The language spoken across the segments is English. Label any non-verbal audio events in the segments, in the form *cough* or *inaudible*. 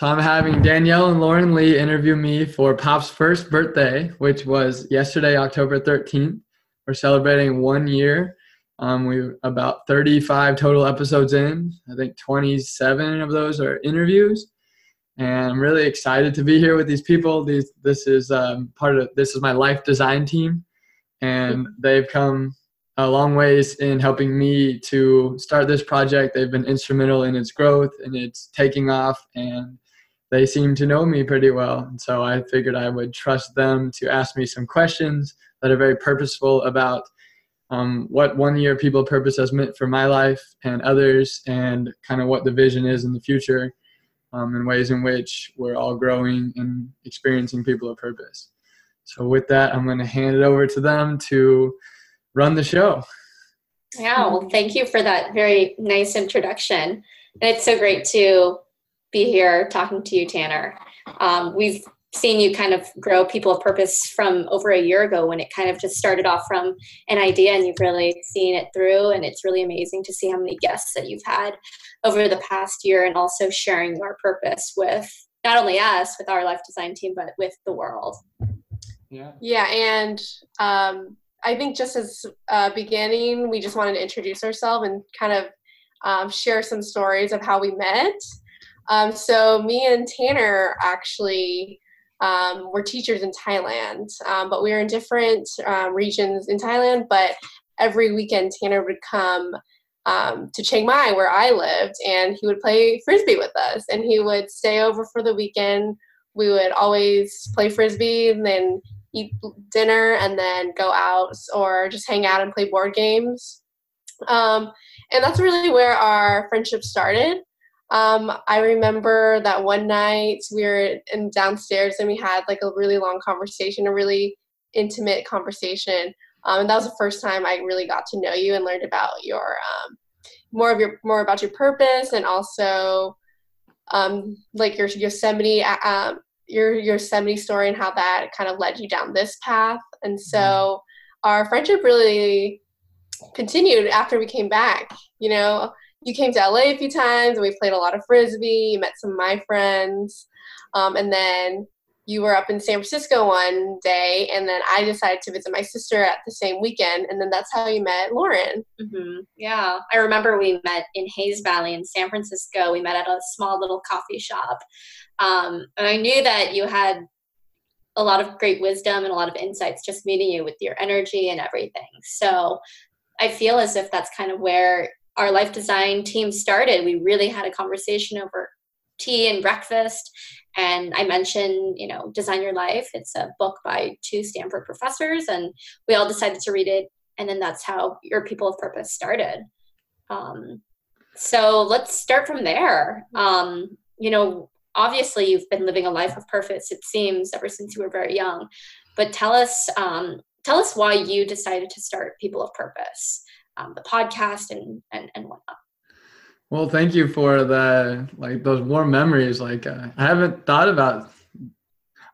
So I'm having Danielle and Lauren Lee interview me for Pop's first birthday, which was yesterday, October 13th. We're celebrating one year. Um, we're about 35 total episodes in. I think 27 of those are interviews, and I'm really excited to be here with these people. These this is um, part of this is my life design team, and they've come a long ways in helping me to start this project. They've been instrumental in its growth and its taking off, and they seem to know me pretty well. And so I figured I would trust them to ask me some questions that are very purposeful about um, what one year people purpose has meant for my life and others, and kind of what the vision is in the future, um, and ways in which we're all growing and experiencing people of purpose. So, with that, I'm going to hand it over to them to run the show. Yeah, well, thank you for that very nice introduction. And it's so great to be here talking to you, Tanner. Um, we've seen you kind of grow people of purpose from over a year ago when it kind of just started off from an idea and you've really seen it through. And it's really amazing to see how many guests that you've had over the past year and also sharing your purpose with not only us with our life design team but with the world. Yeah. Yeah and um, i think just as a beginning we just wanted to introduce ourselves and kind of um, share some stories of how we met um, so me and tanner actually um, we're teachers in Thailand, um, but we were in different um, regions in Thailand. But every weekend, Tanner would come um, to Chiang Mai, where I lived, and he would play frisbee with us. And he would stay over for the weekend. We would always play frisbee and then eat dinner and then go out or just hang out and play board games. Um, and that's really where our friendship started. Um, I remember that one night we were in downstairs and we had like a really long conversation, a really intimate conversation. Um, and that was the first time I really got to know you and learned about your um, more of your more about your purpose and also um, like your Yosemite uh, um, your Yosemite story and how that kind of led you down this path. And so mm-hmm. our friendship really continued after we came back. You know, you came to LA a few times and we played a lot of frisbee. You met some of my friends. Um, and then you were up in San Francisco one day, and then I decided to visit my sister at the same weekend, and then that's how you met Lauren. Mm-hmm. Yeah, I remember we met in Hayes Valley in San Francisco. We met at a small little coffee shop, um, and I knew that you had a lot of great wisdom and a lot of insights just meeting you with your energy and everything. So I feel as if that's kind of where our life design team started, we really had a conversation over tea and breakfast. And I mentioned, you know, Design Your Life. It's a book by two Stanford professors, and we all decided to read it. And then that's how your People of Purpose started. Um, so let's start from there. Um, you know, obviously, you've been living a life of purpose, it seems, ever since you were very young. But tell us, um, tell us why you decided to start People of Purpose um, the podcast and, and and whatnot. Well, thank you for the like those warm memories. Like uh, I haven't thought about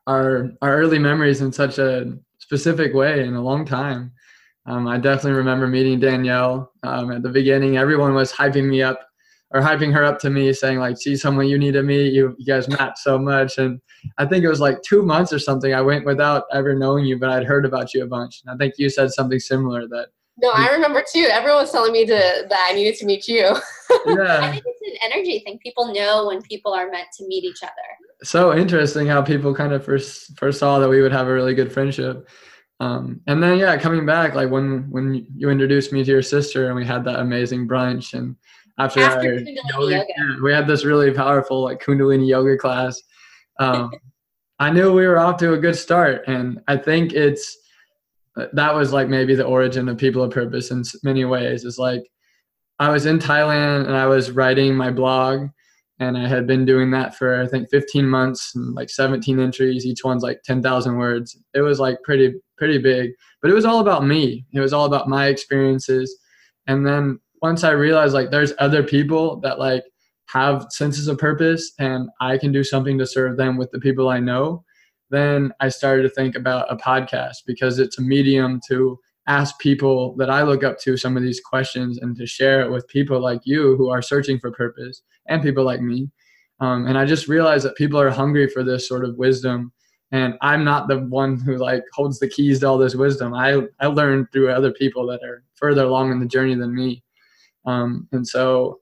our our early memories in such a specific way in a long time. Um, I definitely remember meeting Danielle um, at the beginning. Everyone was hyping me up or hyping her up to me, saying like, "See, someone you need to meet. You, you guys match so much." And I think it was like two months or something. I went without ever knowing you, but I'd heard about you a bunch. And I think you said something similar that no, I remember too. Everyone was telling me to that I needed to meet you. yeah. I think it's an energy thing. People know when people are meant to meet each other. So interesting how people kind of first first saw that we would have a really good friendship. Um, and then yeah, coming back like when when you introduced me to your sister and we had that amazing brunch and after, after that yoga, yoga. We had this really powerful like Kundalini yoga class. Um, *laughs* I knew we were off to a good start, and I think it's that was like maybe the origin of people of purpose in many ways is like i was in thailand and i was writing my blog and I had been doing that for I think 15 months and like 17 entries. Each one's like 10,000 words. It was like pretty pretty big, but it was all about me. It was all about my experiences. And then once I realized like there's other people that like have senses of purpose and I can do something to serve them with the people I know, then I started to think about a podcast because it's a medium to ask people that I look up to some of these questions and to share it with people like you who are searching for purpose and people like me. Um, and I just realized that people are hungry for this sort of wisdom. And I'm not the one who like holds the keys to all this wisdom. I, I learned through other people that are further along in the journey than me. Um, and so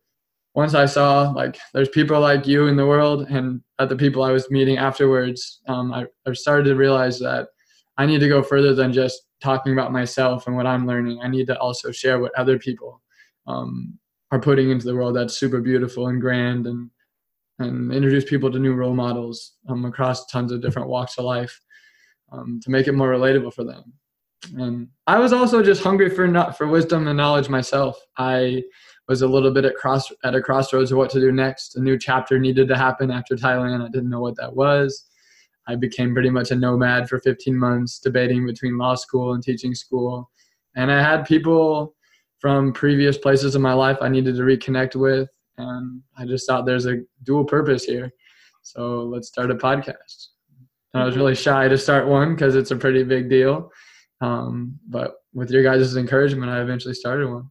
once I saw like there's people like you in the world and other people I was meeting afterwards, um, I, I started to realize that I need to go further than just talking about myself and what I'm learning. I need to also share what other people um, are putting into the world that's super beautiful and grand and and introduce people to new role models um, across tons of different walks of life um, to make it more relatable for them. And I was also just hungry for not for wisdom and knowledge myself. I was a little bit at cross at a crossroads of what to do next. A new chapter needed to happen after Thailand. I didn't know what that was. I became pretty much a nomad for 15 months, debating between law school and teaching school. And I had people from previous places in my life I needed to reconnect with. And I just thought there's a dual purpose here. So let's start a podcast. And I was really shy to start one because it's a pretty big deal. Um, but with your guys' encouragement, I eventually started one.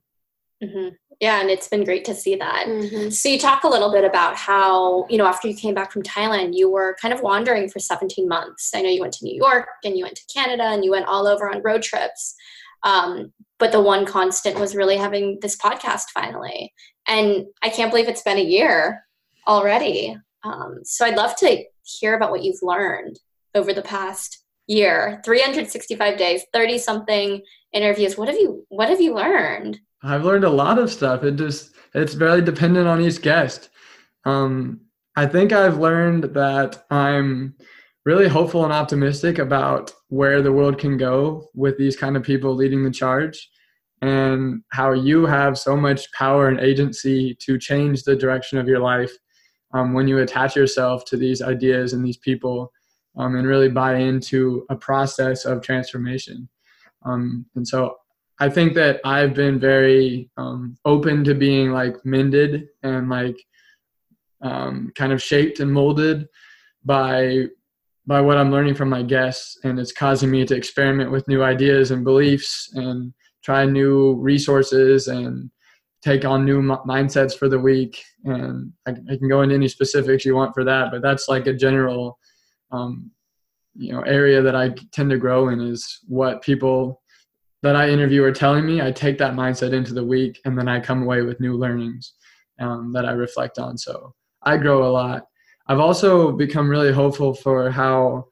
Mm-hmm. Yeah, and it's been great to see that. Mm-hmm. So you talk a little bit about how, you know, after you came back from Thailand, you were kind of wandering for 17 months. I know you went to New York and you went to Canada and you went all over on road trips. Um, but the one constant was really having this podcast finally. And I can't believe it's been a year already. Um, so I'd love to hear about what you've learned over the past year 365 days 30 something interviews what have you what have you learned I've learned a lot of stuff. It just it's very dependent on each guest. Um, I think I've learned that I'm really hopeful and optimistic about where the world can go with these kind of people leading the charge and how you have so much power and agency to change the direction of your life um, when you attach yourself to these ideas and these people um, and really buy into a process of transformation. Um, and so I think that I've been very um, open to being like mended and like um, kind of shaped and molded by by what I'm learning from my guests, and it's causing me to experiment with new ideas and beliefs and try new resources and take on new m- mindsets for the week. And I, I, can go into any specifics you want for that, but that's like a general, um, you know, area that I tend to grow in is what people that I interview are telling me, I take that mindset into the week and then I come away with new learnings um, that I reflect on. So I grow a lot. I've also become really hopeful for how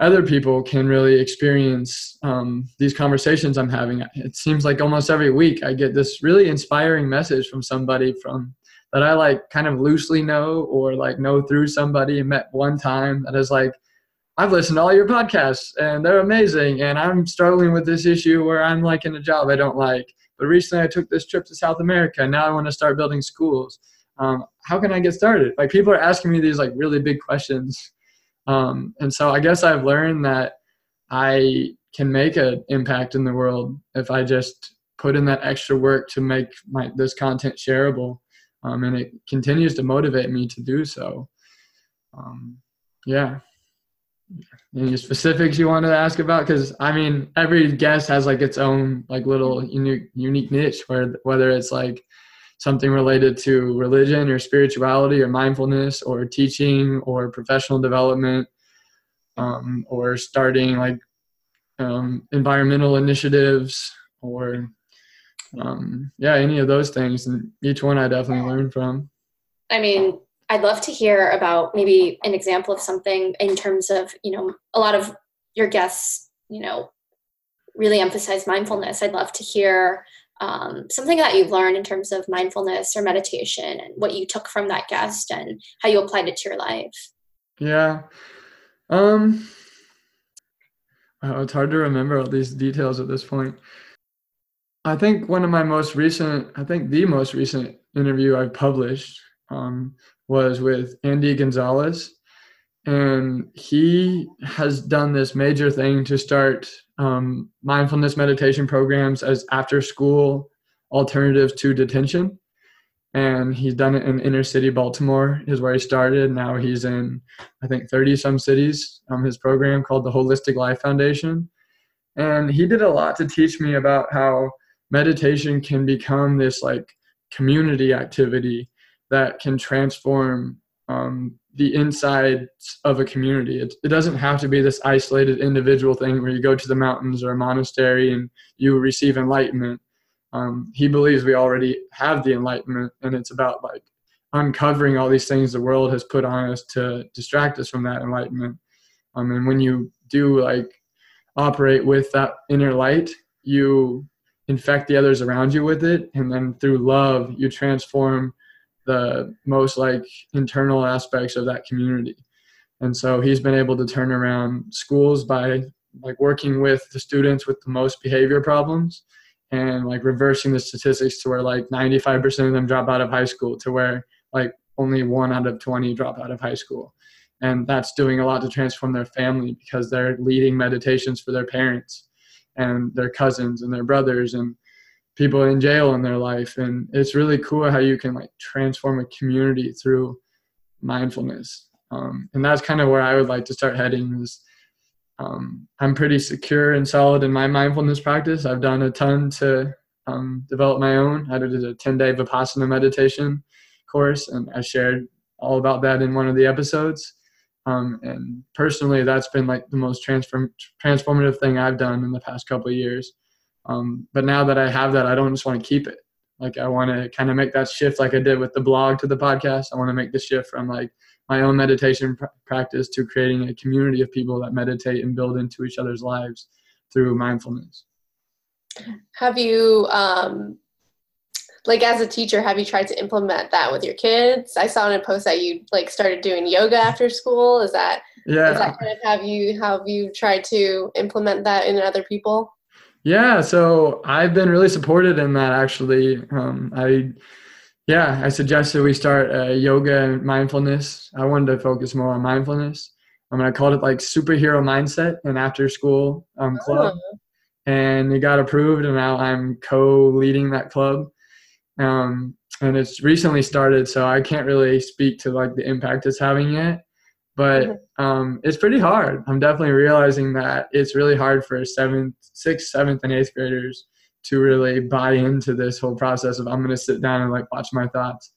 other people can really experience um, these conversations I'm having. It seems like almost every week I get this really inspiring message from somebody from that I like kind of loosely know or like know through somebody and met one time that is like I've listened to all your podcasts and they're amazing. And I'm struggling with this issue where I'm like in a job I don't like. But recently I took this trip to South America. And now I want to start building schools. Um, how can I get started? Like people are asking me these like really big questions. Um, and so I guess I've learned that I can make an impact in the world if I just put in that extra work to make my this content shareable. Um, and it continues to motivate me to do so. Um, yeah any specifics you want to ask about? Because i mean every guest has like its own like little unique unique niche where whether it's like something related to religion or spirituality or mindfulness or teaching or professional development um, or starting like um, environmental initiatives or um, yeah any of those things and each one i definitely learned from. I mean I'd love to hear about maybe an example of something in terms of, you know, a lot of your guests, you know, really emphasize mindfulness. I'd love to hear um, something that you've learned in terms of mindfulness or meditation and what you took from that guest and how you applied it to your life. Yeah. Um, it's hard to remember all these details at this point. I think one of my most recent, I think the most recent interview I've published um, was with Andy Gonzalez. And he has done this major thing to start um, mindfulness meditation programs as after school alternatives to detention. And he's done it in inner city Baltimore, is where he started. Now he's in, I think, 30 some cities. Um, his program called the Holistic Life Foundation. And he did a lot to teach me about how meditation can become this like community activity that can transform um, the insides of a community. It, it doesn't have to be this isolated individual thing where you go to the mountains or a monastery and you receive enlightenment. Um, he believes we already have the enlightenment, and it's about like uncovering all these things the world has put on us to distract us from that enlightenment. Um, and when you do like operate with that inner light, you infect the others around you with it, and then through love, you transform the most like internal aspects of that community. And so he's been able to turn around schools by like working with the students with the most behavior problems and like reversing the statistics to where like 95% of them drop out of high school to where like only one out of 20 drop out of high school. And that's doing a lot to transform their family because they're leading meditations for their parents and their cousins and their brothers and people in jail in their life. And it's really cool how you can like transform a community through mindfulness. Um, and that's kind of where i would like to start heading is um, i'm pretty secure and solid in my mindfulness practice. I've done a ton to um, develop my own. I did a 10 day vipassana meditation course and i shared all about that in one of the episodes. Um, and personally that's been like the most transform- transformative thing i've done in the past couple years um, but now that I have that, I don't just want to keep it. Like I want to kind of make that shift, like I did with the blog to the podcast. I want to make the shift from like my own meditation pr- practice to creating a community of people that meditate and build into each other's lives through mindfulness. Have you, um, like as a teacher, have you tried to implement that with your kids? I saw in a post that you like started doing yoga after school. Is that yeah? Is that kind of have you have you tried to implement that in other people? Yeah, so I've been really supported in that actually. Um, I, yeah, I suggested we start a yoga and mindfulness. I wanted to focus more on mindfulness. I mean, I called it like superhero mindset and after school um, club, oh. and it got approved, and now I'm co-leading that club. Um, and it's recently started, so I can't really speak to like the impact it's having yet but mm-hmm. um, it's pretty hard. I'm definitely realizing that it's really hard for seventh, sixth, seventh, and eighth graders to really buy into this whole process of I'm going to sit down and like watch my thoughts.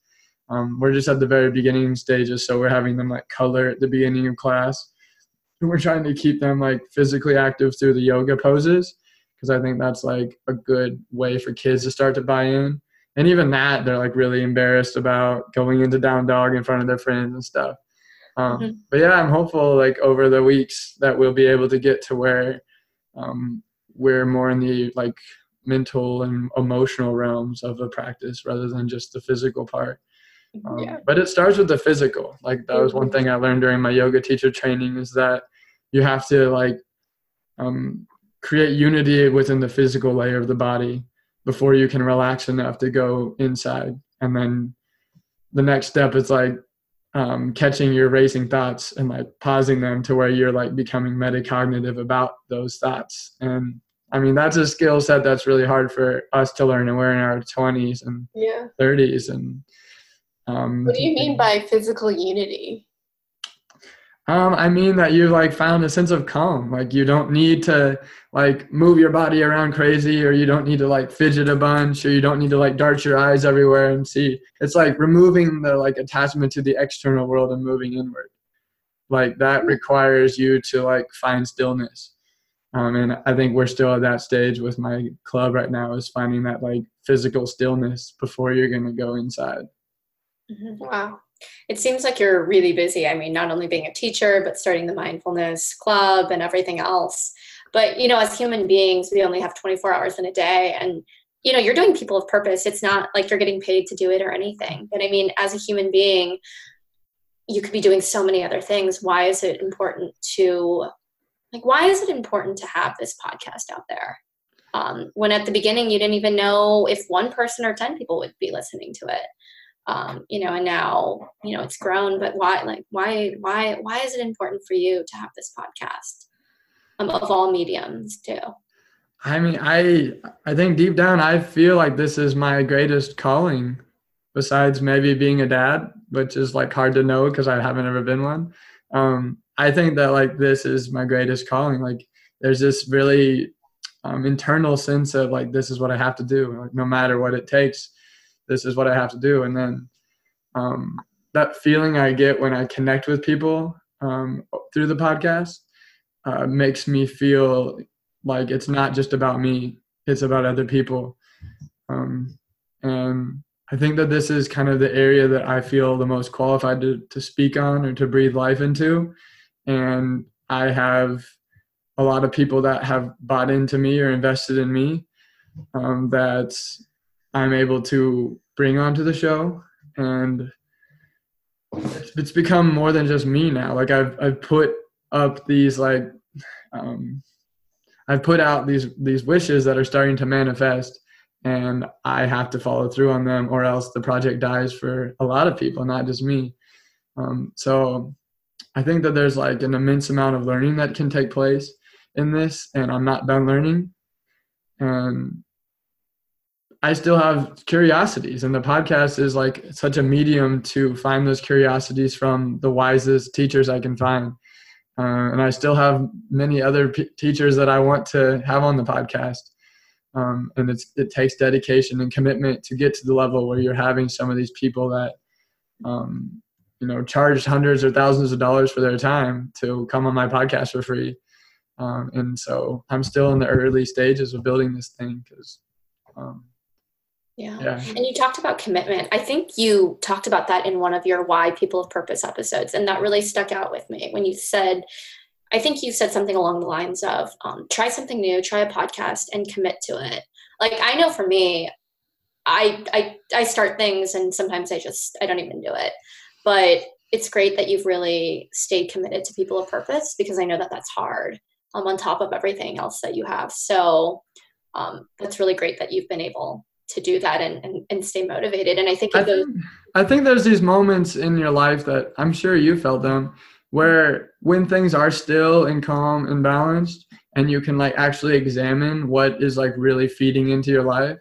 Um, we're just at the very beginning stages, so we're having them like color at the beginning of class. And we're trying to keep them like physically active through the yoga poses because I think that's like a good way for kids to start to buy in. And even that, they're like really embarrassed about going into down dog in front of their friends and stuff. Um, mm-hmm. But yeah, I'm hopeful like over the weeks that we'll be able to get to where um, we're more in the like mental and emotional realms of the practice rather than just the physical part. Um, yeah. But it starts with the physical. Like that was one mm-hmm. thing I learned during my yoga teacher training is that you have to like um, create unity within the physical layer of the body before you can relax enough to go inside. And then the next step is like um, catching your racing thoughts and like pausing them to where you're like becoming metacognitive about those thoughts. And I mean, that's a skill set that's really hard for us to learn, and we're in our 20s and yeah. 30s. And um, what do you mean by physical unity? Um, I mean that you've like found a sense of calm. Like you don't need to like move your body around crazy, or you don't need to like fidget a bunch, or you don't need to like dart your eyes everywhere and see. It's like removing the like attachment to the external world and moving inward. Like that requires you to like find stillness. Um, and I think we're still at that stage with my club right now is finding that like physical stillness before you're gonna go inside. Mm-hmm. Wow. It seems like you're really busy. I mean, not only being a teacher, but starting the mindfulness club and everything else. But, you know, as human beings, we only have 24 hours in a day. And, you know, you're doing people of purpose. It's not like you're getting paid to do it or anything. But I mean, as a human being, you could be doing so many other things. Why is it important to, like, why is it important to have this podcast out there? Um, when at the beginning you didn't even know if one person or 10 people would be listening to it um, you know, and now you know it's grown. But why, like, why, why, why is it important for you to have this podcast um, of all mediums too? I mean, I I think deep down I feel like this is my greatest calling, besides maybe being a dad, which is like hard to know because I haven't ever been one. Um, I think that like this is my greatest calling. Like, there's this really um, internal sense of like this is what I have to do. Like, no matter what it takes, this is what I have to do. And then um, that feeling I get when I connect with people um, through the podcast uh, makes me feel like it's not just about me; it's about other people. Um, and I think that this is kind of the area that I feel the most qualified to, to speak on or to breathe life into. And I have a lot of people that have bought into me or invested in me um, that I'm able to bring onto the show. And it's, it's become more than just me now. Like I've, I've put up these like, um, I've put out these, these wishes that are starting to manifest and I have to follow through on them or else the project dies for a lot of people, not just me. Um, so I think that there's like an immense amount of learning that can take place in this and I'm not done learning. And I still have curiosities, and the podcast is like such a medium to find those curiosities from the wisest teachers I can find. Uh, and I still have many other p- teachers that I want to have on the podcast. Um, and it takes dedication and commitment to get to the level where you're having some of these people that, um, you know, charge hundreds or thousands of dollars for their time to come on my podcast for free. Um, and so I'm still in the early stages of building this thing because. Um, yeah. yeah. And you talked about commitment. I think you talked about that in one of your Why People of Purpose episodes. And that really stuck out with me when you said, I think you said something along the lines of um, try something new, try a podcast and commit to it. Like I know for me, I, I I start things and sometimes I just I don't even do it. But it's great that you've really stayed committed to people of purpose because I know that that's hard um, on top of everything else that you have. So um, that's really great that you've been able to do that and, and, and stay motivated. And I think, I think, I think there's these moments in your life that I'm sure you felt them where when things are still and calm and balanced and you can like actually examine what is like really feeding into your life.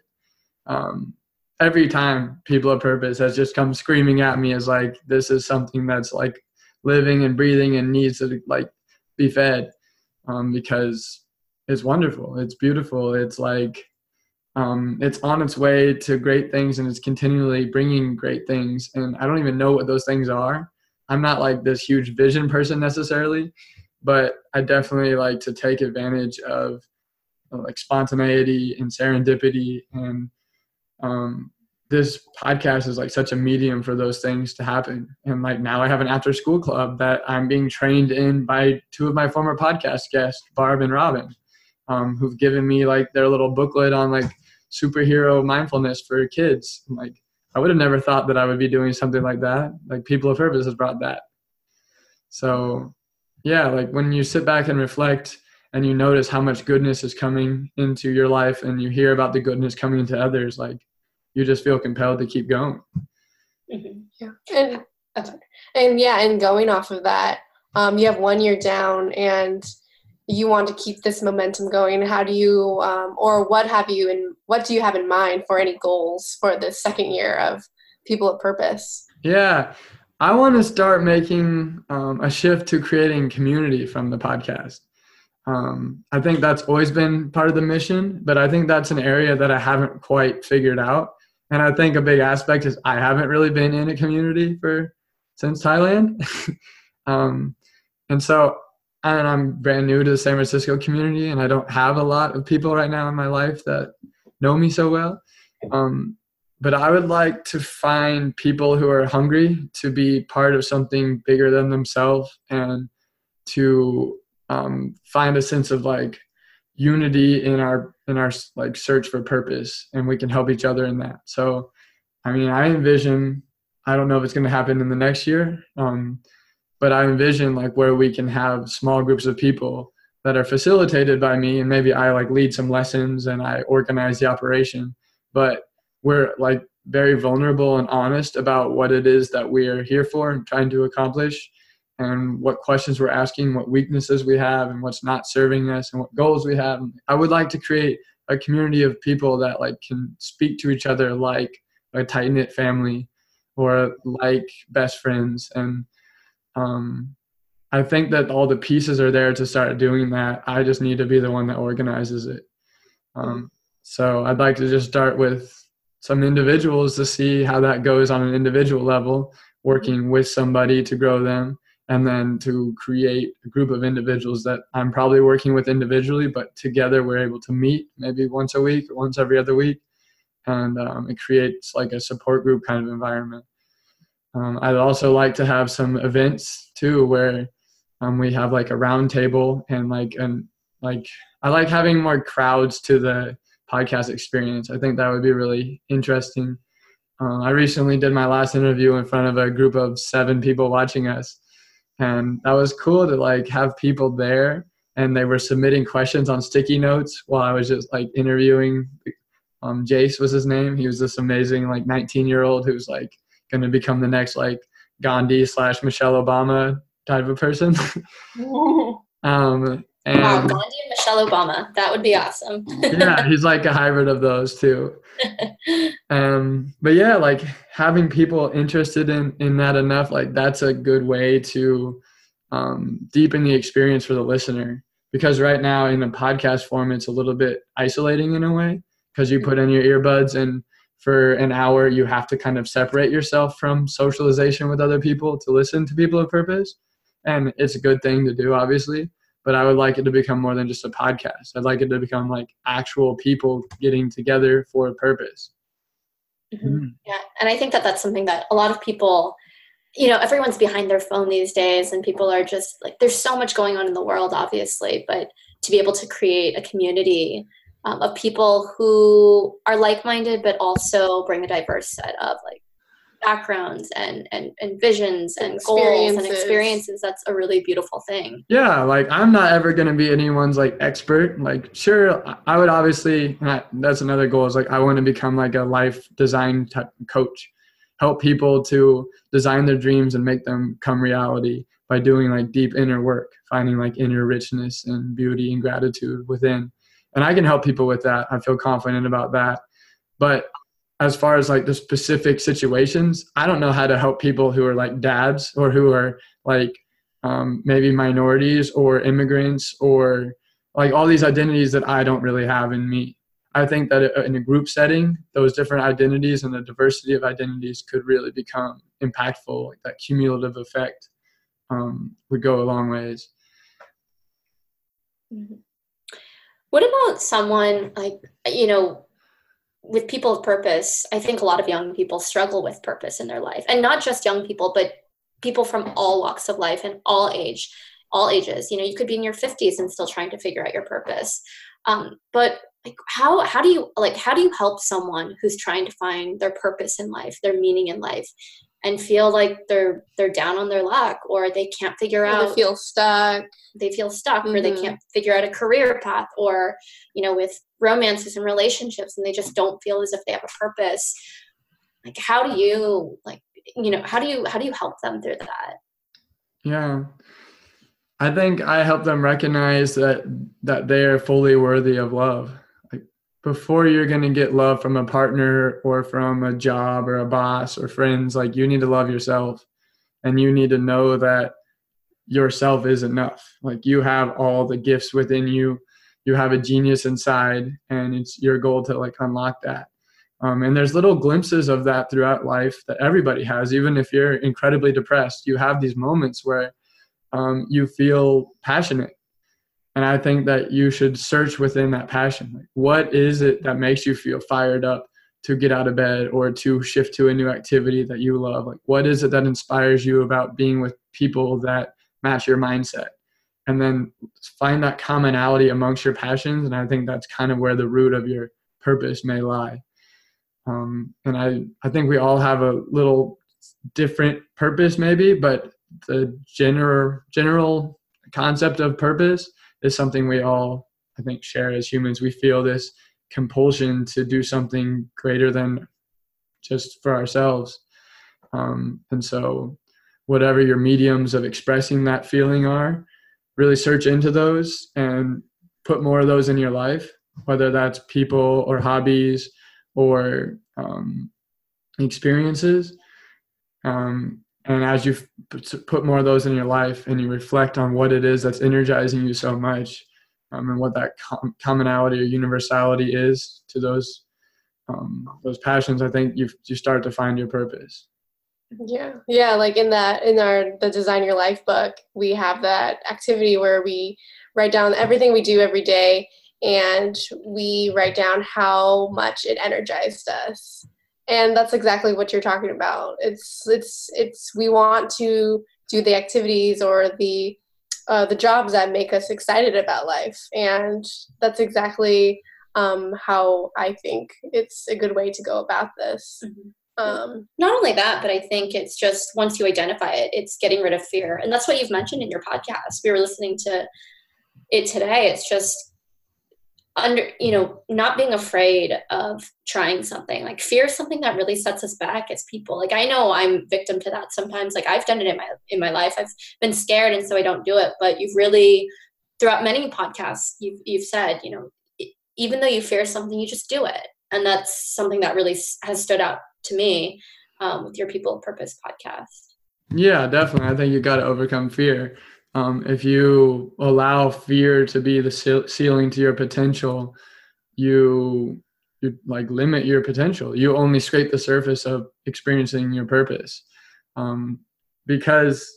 Um, every time people of purpose has just come screaming at me as like this is something that's like living and breathing and needs to like be fed um, because it's wonderful. It's beautiful. It's like um, it's on its way to great things and it's continually bringing great things. And I don't even know what those things are. I'm not like this huge vision person necessarily, but I definitely like to take advantage of uh, like spontaneity and serendipity and um, this podcast is like such a medium for those things to happen. And like now I have an after school club that I'm being trained in by two of my former podcast guests, Barb and Robin, um, who've given me like their little booklet on like superhero mindfulness for kids. I'm like I would have never thought that I would be doing something like that. Like People of Purpose has brought that. So yeah, like when you sit back and reflect and you notice how much goodness is coming into your life and you hear about the goodness coming into others, like you just feel compelled to keep going. Mm-hmm. Yeah, and and yeah, and going off of that, um, you have one year down, and you want to keep this momentum going. How do you, um, or what have you, and what do you have in mind for any goals for the second year of People of Purpose? Yeah, I want to start making um, a shift to creating community from the podcast. Um, I think that's always been part of the mission, but I think that's an area that I haven't quite figured out. And I think a big aspect is I haven't really been in a community for since Thailand. *laughs* um, and so, and I'm brand new to the San Francisco community, and I don't have a lot of people right now in my life that know me so well. Um, but I would like to find people who are hungry to be part of something bigger than themselves and to um, find a sense of like unity in our in our like search for purpose and we can help each other in that so i mean i envision i don't know if it's going to happen in the next year um, but i envision like where we can have small groups of people that are facilitated by me and maybe i like lead some lessons and i organize the operation but we're like very vulnerable and honest about what it is that we are here for and trying to accomplish and what questions we're asking, what weaknesses we have, and what's not serving us, and what goals we have. I would like to create a community of people that like can speak to each other like a tight knit family or like best friends. And um, I think that all the pieces are there to start doing that. I just need to be the one that organizes it. Um, so I'd like to just start with some individuals to see how that goes on an individual level, working with somebody to grow them and then to create a group of individuals that I'm probably working with individually, but together we're able to meet maybe once a week or once every other week, and um, it creates like a support group kind of environment. Um, I'd also like to have some events too, where um, we have like a round table and like and like I like having more crowds to the podcast experience. I think that would be really interesting. Um, I recently did my last interview in front of a group of seven people watching us and that was cool to like have people there and they were submitting questions on sticky notes while I was just like interviewing. Um, Jace was his name. He was this amazing like 19 year old who's like going to become the next like Gandhi slash Michelle Obama type of person. *laughs* um, and wow, Gandhi and Michelle Obama. That would be awesome. yeah, he's like a hybrid of those two. *laughs* um, but yeah, like having people interested in in that enough, like that's a good way to um, deepen the experience for the listener. Because right now in the podcast form, it's a little bit isolating in a way because you put in your earbuds and for an hour you have to kind of separate yourself from socialization with other people to listen to people of purpose and it's a good thing to do obviously but I would like it to become more than just a podcast. I'd like it to become like actual people getting together for a purpose. Mm-hmm. Mm. Yeah, and I think that that's something that a lot of people, you know, everyone's behind their phone these days, and people are just like, there's so much going on in the world, obviously, but to be able to create a community um, of people who are like-minded, but also bring a diverse set of like backgrounds and and, and visions and goals and experiences. that's a really beautiful thing. Yeah like i'm not ever going to be anyone's like expert. Like sure i would obviously that's another goal is like i want to become like a life design type coach. Help people to design their dreams and make them come reality by doing like deep inner work finding like inner richness and beauty and gratitude within and i can help people with that i feel confident about that but as far as like the specific situations, I don't know how to help people who are like dads or who are like um, maybe minorities or immigrants or like all these identities that I don't really have in me. I think that in a group setting, those different identities and the diversity of identities could really become impactful. Like that cumulative effect um, would go a long ways. Mm-hmm. What about someone like, you know, with people of purpose, I think a lot of young people struggle with purpose in their life, and not just young people, but people from all walks of life and all age, all ages. You know, you could be in your 50s and still trying to figure out your purpose. Um, but like, how how do you like how do you help someone who's trying to find their purpose in life, their meaning in life, and feel like they're they're down on their luck or they can't figure or out they feel stuck they feel stuck mm-hmm. or they mm-hmm. can't figure out a career path or you know with romances and relationships and they just don't feel as if they have a purpose like how do you like you know how do you how do you help them through that yeah i think i help them recognize that that they are fully worthy of love like before you're going to get love from a partner or from a job or a boss or friends like you need to love yourself. And you need to know that yourself is enough. Like you have all the gifts within you. You have a genius inside and it's your goal to like unlock that. Um, and there's little glimpses of that throughout life that everybody has. Even if you're incredibly depressed you have these moments where um, you feel passionate and i think that you should search within that passion. Like what is it that makes you feel fired up to get out of bed or to shift to a new activity that you love? Like what is it that inspires you about being with people that match your mindset? And then find that commonality amongst your passions and i think that's kind of where the root of your purpose may lie. Um, and i i think we all have a little different purpose maybe but the general general concept of purpose is something we all i think share as humans we feel this compulsion to do something greater than just for ourselves. Um, and so, whatever your mediums of expressing that feeling are, really search into those and put more of those in your life, whether that's people or hobbies or um, experiences. Um, and as you put more of those in your life and you reflect on what it is that's energizing you so much um, and what that com- commonality or universality is to those um, those passions, I think you you start to find your purpose. Yeah, yeah. Like in that in our the Design Your Life book, we have that activity where we write down everything we do every day, and we write down how much it energized us. And that's exactly what you're talking about. It's it's it's we want to do the activities or the uh, the jobs that make us excited about life, and that's exactly um, how I think it's a good way to go about this. Mm-hmm. Um, Not only that, but I think it's just once you identify it, it's getting rid of fear. And that's what you've mentioned in your podcast. We were listening to it today. It's just under, you know, not being afraid of trying something. Like fear is something that really sets us back as people. Like I know I'm victim to that sometimes. Like I've done it in my in my life. I've been scared and so I don't do it. But you've really throughout many podcasts you've you've said, you know, even though you fear something, you just do it. And that's something that really has stood out to me um, with your People of Purpose podcast. Yeah, definitely. I think you got to overcome fear. Um, if you allow fear to be the ceiling to your potential, you you like limit your potential. You only scrape the surface of experiencing your purpose. Um, because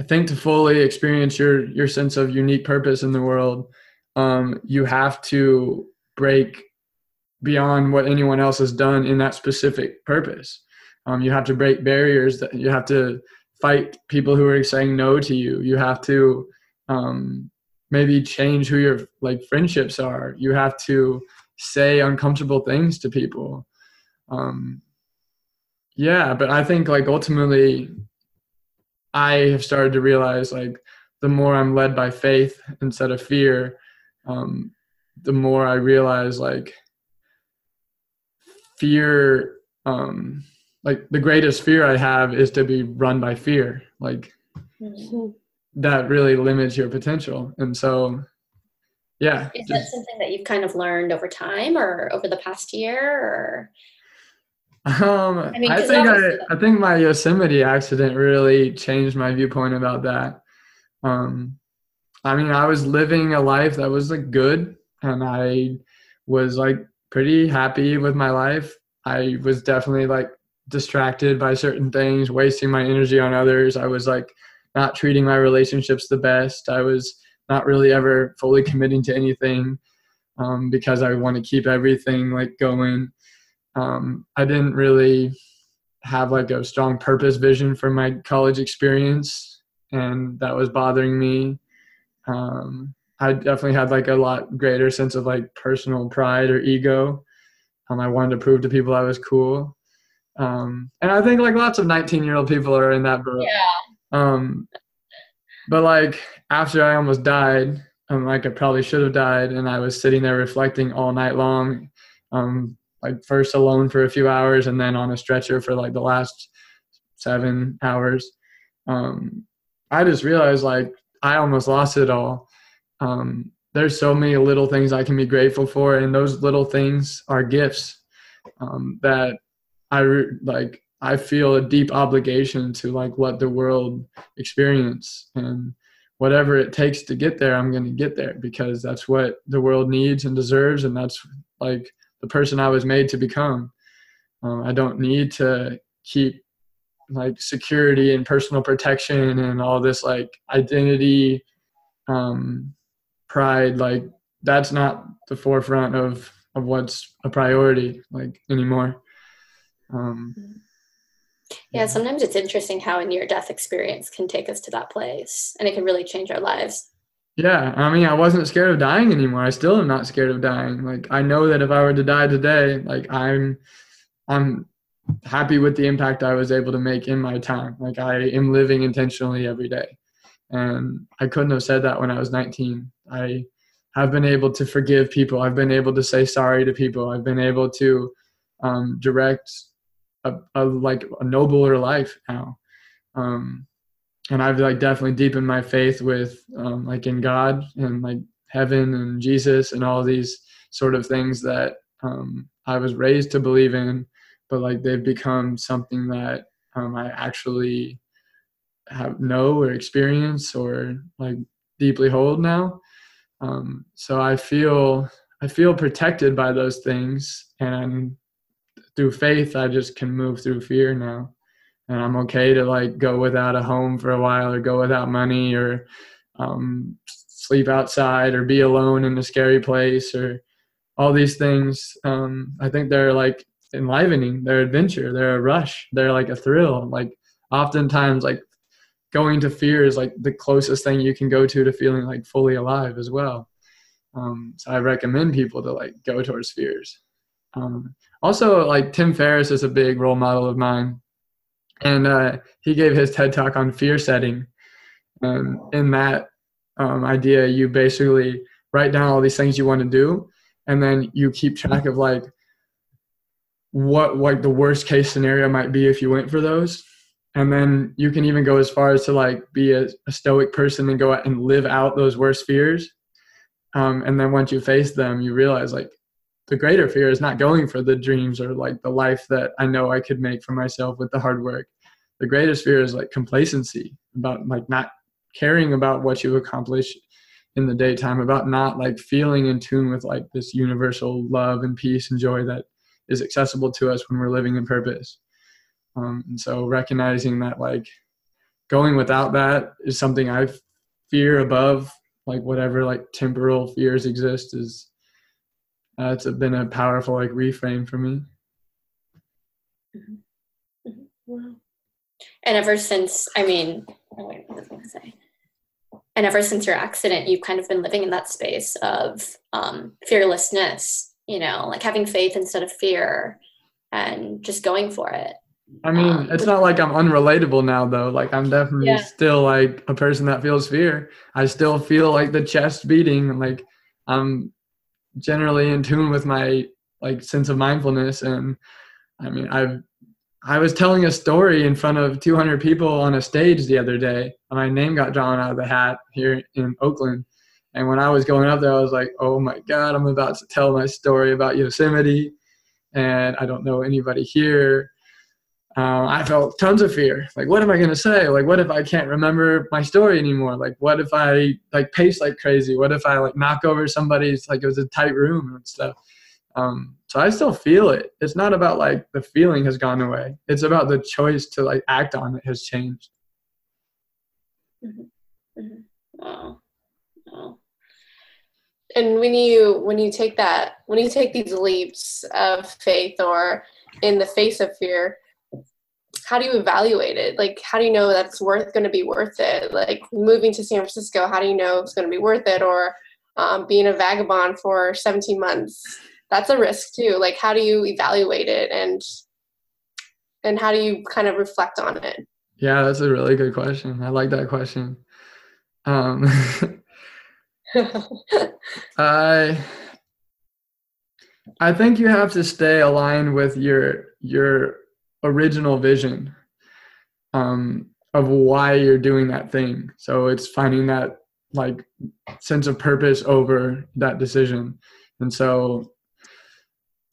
I think to fully experience your your sense of unique purpose in the world, um, you have to break beyond what anyone else has done in that specific purpose. Um, you have to break barriers. That you have to fight people who are saying no to you. You have to um, maybe change who your like friendships are. You have to say uncomfortable things to people. Um, yeah, but I think like ultimately, I have started to realize like the more I'm led by faith instead of fear, um, the more I realize like fear, um, like the greatest fear I have is to be run by fear. Like mm-hmm. that really limits your potential. And so, yeah. Is that something that you've kind of learned over time or over the past year or? Um, I, mean, I think I, I think my Yosemite accident really changed my viewpoint about that. Um, I mean, I was living a life that was like good, and I was like pretty happy with my life. I was definitely like distracted by certain things, wasting my energy on others. I was like not treating my relationships the best. I was not really ever fully *laughs* committing to anything um, because I want to keep everything like going. Um, I didn't really have like a strong purpose vision for my college experience, and that was bothering me um, I definitely had like a lot greater sense of like personal pride or ego. Um, I wanted to prove to people I was cool. Um, and I think like lots of 19 year old people are in that boat. Yeah. Um, but like after I almost died, um, like I probably should have died, and I was sitting there reflecting all night long, um, like first alone for a few hours, and then on a stretcher for like the last seven hours. Um, I just realized like I almost lost it all. Um, there's so many little things I can be grateful for, and those little things are gifts um, that I like. I feel a deep obligation to like let the world experience, and whatever it takes to get there, I'm going to get there because that's what the world needs and deserves, and that's like the person I was made to become. Um, I don't need to keep like security and personal protection and all this like identity um pride like that's not the forefront of of what's a priority like anymore um yeah sometimes it's interesting how a near death experience can take us to that place and it can really change our lives yeah i mean i wasn't scared of dying anymore i still am not scared of dying like i know that if i were to die today like i'm i'm happy with the impact I was able to make in my time. Like I am living intentionally every day. And I couldn't have said that when I was 19. I have been able to forgive people. I've been able to say sorry to people. I've been able to um, direct a, a like a nobler life now. Um, and I've like definitely deepened my faith with um, like in God and like heaven and Jesus and all these sort of things that um, I was raised to believe in, but like they've become something that um, I actually have know or experience or like deeply hold now. Um, so I feel I feel protected by those things, and through faith, I just can move through fear now, and I'm okay to like go without a home for a while, or go without money, or um, sleep outside, or be alone in a scary place, or all these things. Um, I think they're like enlivening. They're adventure. They're a rush. They're like a thrill. Like oftentimes, like going to fear is like the closest thing you can go to to feeling like fully alive as well. Um, so I recommend people to like go towards fears. Um, also, like Tim Ferriss is a big role model of mine, and uh, he gave his TED talk on fear setting. And in that um, idea, you basically write down all these things you want to do, and then you keep track of like what like the worst case scenario might be if you went for those and then you can even go as far as to like be a, a stoic person and go out and live out those worst fears um, and then once you face them you realize like the greater fear is not going for the dreams or like the life that i know i could make for myself with the hard work. The greatest fear is like complacency about like not caring about what you accomplish in the daytime about not like feeling in tune with like this universal love and peace and joy that is accessible to us when we're living in purpose. Um, and so recognizing that like going without that is something I fear above like whatever like temporal fears exist is uh, it's been a powerful like reframe for me. Mm-hmm. Mm-hmm. Wow. And ever since, I mean, wait, what was I say? And ever since your accident, you've kind of been living in that space of um, fearlessness, you know, like having faith instead of fear and just going for it. I mean, um, it's not like I'm unrelatable now, though. Like, I'm definitely yeah. still like a person that feels fear. I still feel like the chest beating, like I'm generally in tune with my like sense of mindfulness. And I mean, I've I was telling a story in front of 200 people on a stage the other day. And my name got drawn out of the hat here in Oakland. And when I was going up there, I was like, "Oh my God, I'm about to tell my story about Yosemite, and I don't know anybody here." Uh, I felt tons of fear. Like, what am I gonna say? Like, what if I can't remember my story anymore? Like, what if I like pace like crazy? What if I like knock over somebody's like it was a tight room and stuff? Um, so I still feel it. It's not about like the feeling has gone away. It's about the choice to like act on it has changed. Mm-hmm. Mm-hmm. Wow. wow. And when you when you take that when you take these leaps of faith or in the face of fear, how do you evaluate it? Like, how do you know that's worth going to be worth it? Like moving to San Francisco, how do you know it's going to be worth it? Or um, being a vagabond for 17 months, that's a risk too. Like, how do you evaluate it and and how do you kind of reflect on it? Yeah, that's a really good question. I like that question. Um, *laughs* I I think you have to stay aligned with your your original vision um, of why you're doing that thing. So it's finding that like sense of purpose over that decision. And so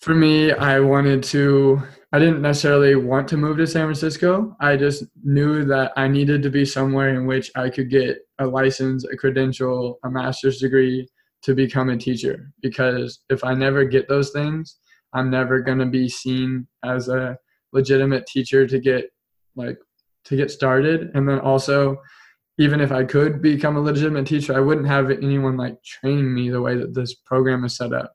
for me, I wanted to, I didn't necessarily want to move to San Francisco. I just knew that I needed to be somewhere in which I could get a license, a credential, a master's degree to become a teacher. Because if I never get those things, I'm never going to be seen as a legitimate teacher to get like to get started. And then also even if i could become a legitimate teacher i wouldn't have anyone like training me the way that this program is set up.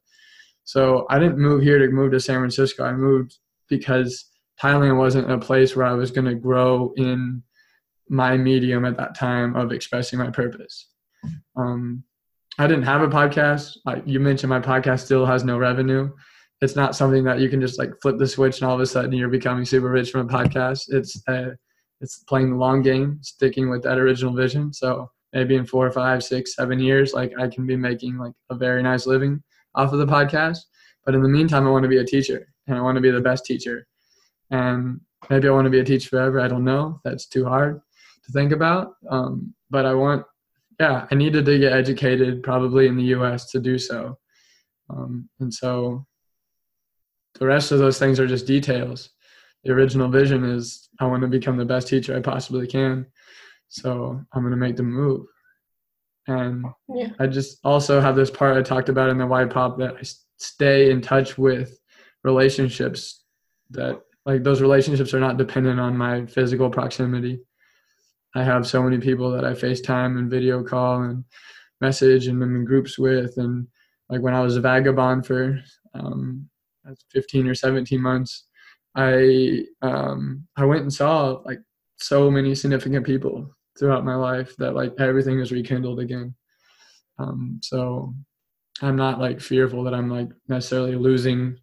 So i didn't move here to move to san francisco. I moved because thailand wasn't a place where i was going to grow in my medium at that time of expressing my purpose. Um, i didn't have a podcast. Like you mentioned my podcast still has no revenue it's not something that you can just like flip the switch and all of a sudden you're becoming super rich from a podcast. It's a, it's playing the long game, sticking with that original vision. So maybe in four five, six, seven years, like I can be making like a very nice living off of the podcast. But in the meantime, I want to be a teacher and I want to be the best teacher. and maybe I want to be a teacher forever. I don't know. That's too hard to think about. Um, but I want, yeah, I needed to get educated probably in the U.S. to do so, um, and so the rest of those things are just details. The original vision is I want to become the best teacher I possibly can. So I'm going to make the move. And yeah. I just also have this part I talked about in the YPOP that I stay in touch with relationships that like those relationships are not dependent on my physical proximity. I have so many people that I FaceTime and video call and message and I'm in groups with. And like when I was a vagabond for um, 15 or 17 months, I um, I went and saw like so many significant people throughout my life that like everything is rekindled again. Um, so I'm not like fearful that I'm like necessarily losing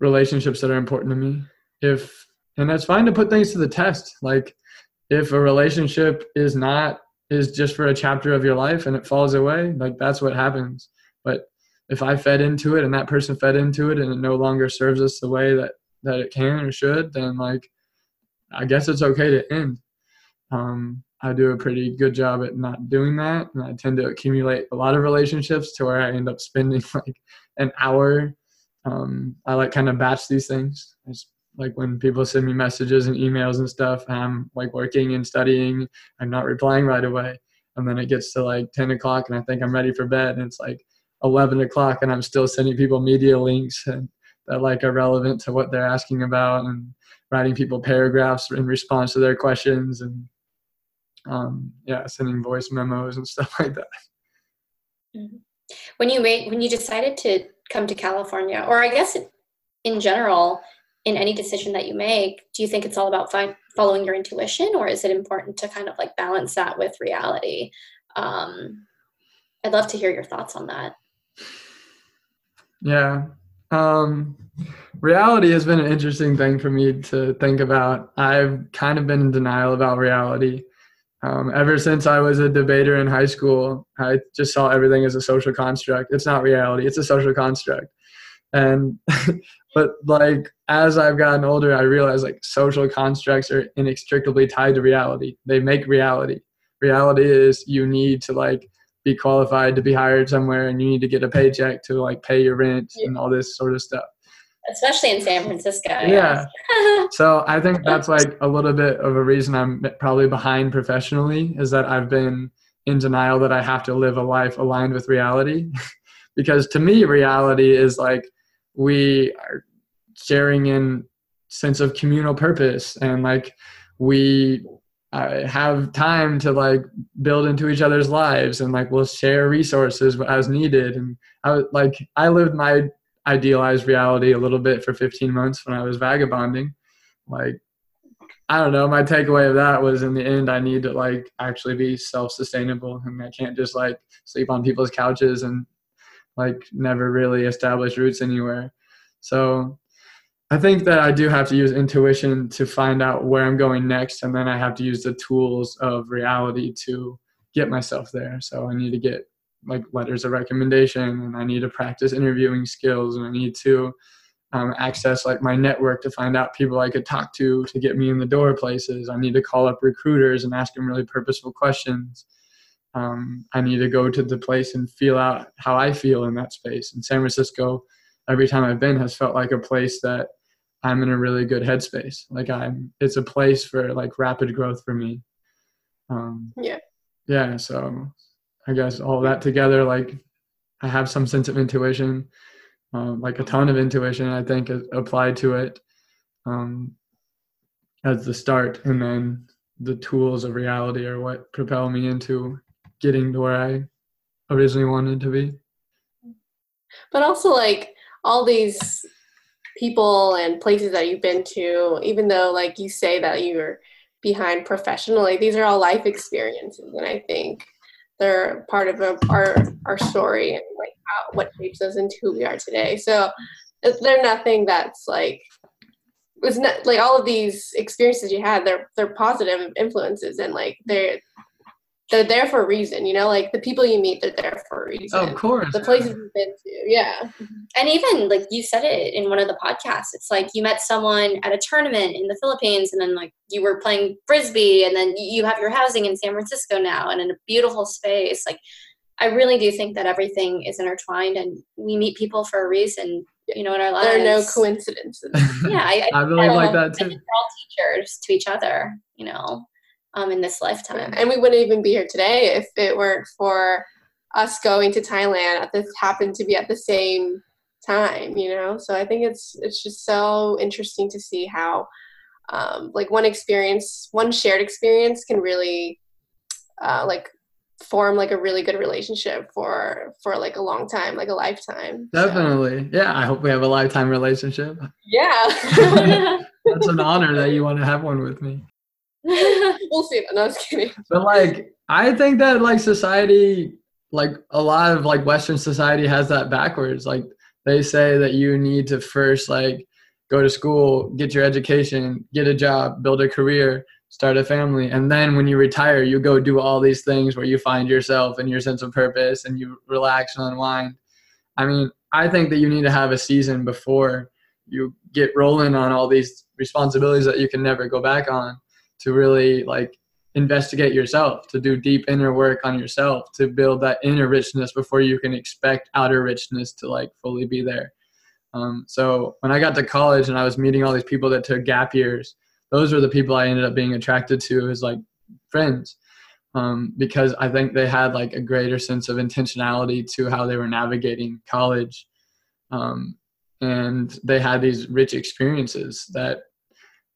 relationships that are important to me. If and that's fine to put things to the test. Like if a relationship is not is just for a chapter of your life and it falls away, like that's what happens. But if I fed into it and that person fed into it and it no longer serves us the way that that it can or should, then like I guess it's okay to end. Um, I do a pretty good job at not doing that, and I tend to accumulate a lot of relationships to where I end up spending *laughs* like an hour. Um, I like kind of batch these things. It's like when people send me messages and emails and stuff, I'm like working and studying. I'm not replying right away, and then it gets to like 10 o'clock, and I think I'm ready for bed, and it's like 11 o'clock, and I'm still sending people media links and that like are relevant to what they're asking about, and writing people paragraphs in response to their questions and um, yeah, sending voice memos and *laughs* stuff like that. Mm-hmm. When you made when you decided to come to California, or I guess in general, in any decision that you make, do you think it's all about fi- following your intuition, or is it important to kind of like balance that with reality? Um, I'd love to hear your thoughts on that. Yeah. Um, reality has been an interesting thing for me to think about. I've kind of been in denial about reality. Um, ever since I was a debater in high school, I just saw everything as a social construct. It's not reality; it's a social construct. And *laughs* but like as I've gotten older, I realized like social constructs are inextricably tied to reality. They make reality. Reality is you need to like be qualified to be hired somewhere, and you need to get a paycheck to like pay your rent yeah. and all this sort of stuff especially in San Francisco. Yeah. *laughs* so I think that's like a little bit of a reason I'm probably behind professionally is that I've been in denial that I have to live a life aligned with reality. *laughs* because to me, reality is like we are sharing in sense of communal purpose and like we uh, have time to like build into each other's lives and like we'll share resources as needed and I was like I lived my idealized reality a little bit for 15 months when I was vagabonding. Like, I don't know. My takeaway of that was in the end, I need to like actually be self sustainable and I can't just like sleep on people's couches and like never really establish roots anywhere. So I think that I do have to use intuition to find out where I'm going next. And then I have to use the tools of reality to get myself there. So I need to get like letters of recommendation and I need to practice interviewing skills and I need to um, access like my network to find out people I could talk to to get me in the door places. I need to call up recruiters and ask them really purposeful questions. Um, I need to go to the place and feel out how I feel in that space. And San Francisco, every time I've been, has felt like a place that I'm in a really good headspace. Like I'm, it's a place for like rapid growth for me. Um, yeah. Yeah. So I guess all that together, like I have some sense of intuition, um, like a ton of intuition, I think, applied to it um, as the start. And then the tools of reality are what propel me into getting to where I originally wanted to be. But also, like, all these people and places that you've been to, even though, like, you say that you're behind professionally, these are all life experiences. And I think they're part of a, our our story and like how, what shapes us into who we are today. So uh, they're nothing that's like it's not like all of these experiences you had. They're they're positive influences and like they're they're there for a reason, you know, like the people you meet, they're there for a reason. Oh, of course. The places you've been to, yeah. Mm-hmm. And even like you said it in one of the podcasts, it's like you met someone at a tournament in the Philippines and then like you were playing frisbee and then you have your housing in San Francisco now and in a beautiful space. Like I really do think that everything is intertwined and we meet people for a reason, you know, in our lives. There are no coincidences. yeah, I, I, *laughs* I really like that too. We're all teachers to each other, you know um, in this lifetime. And we wouldn't even be here today if it weren't for us going to Thailand at this happened to be at the same time, you know. So I think it's it's just so interesting to see how um, like one experience, one shared experience can really uh, like form like a really good relationship for for like a long time like a lifetime definitely so. yeah i hope we have a lifetime relationship yeah *laughs* that's an honor that you want to have one with me *laughs* *laughs* we'll see. No, I was kidding. But like, I think that like society, like a lot of like Western society has that backwards. Like they say that you need to first like go to school, get your education, get a job, build a career, start a family, and then when you retire, you go do all these things where you find yourself and your sense of purpose and you relax and unwind. I mean, I think that you need to have a season before you get rolling on all these responsibilities that you can never go back on to really like investigate yourself, to do deep inner work on yourself, to build that inner richness before you can expect outer richness to like fully be there. Um, so when I got to college and I was meeting all these people that took gap years, those were the people I ended up being attracted to as like friends. Um, because I think they had like a greater sense of intentionality to how they were navigating college. Um, and they had these rich experiences that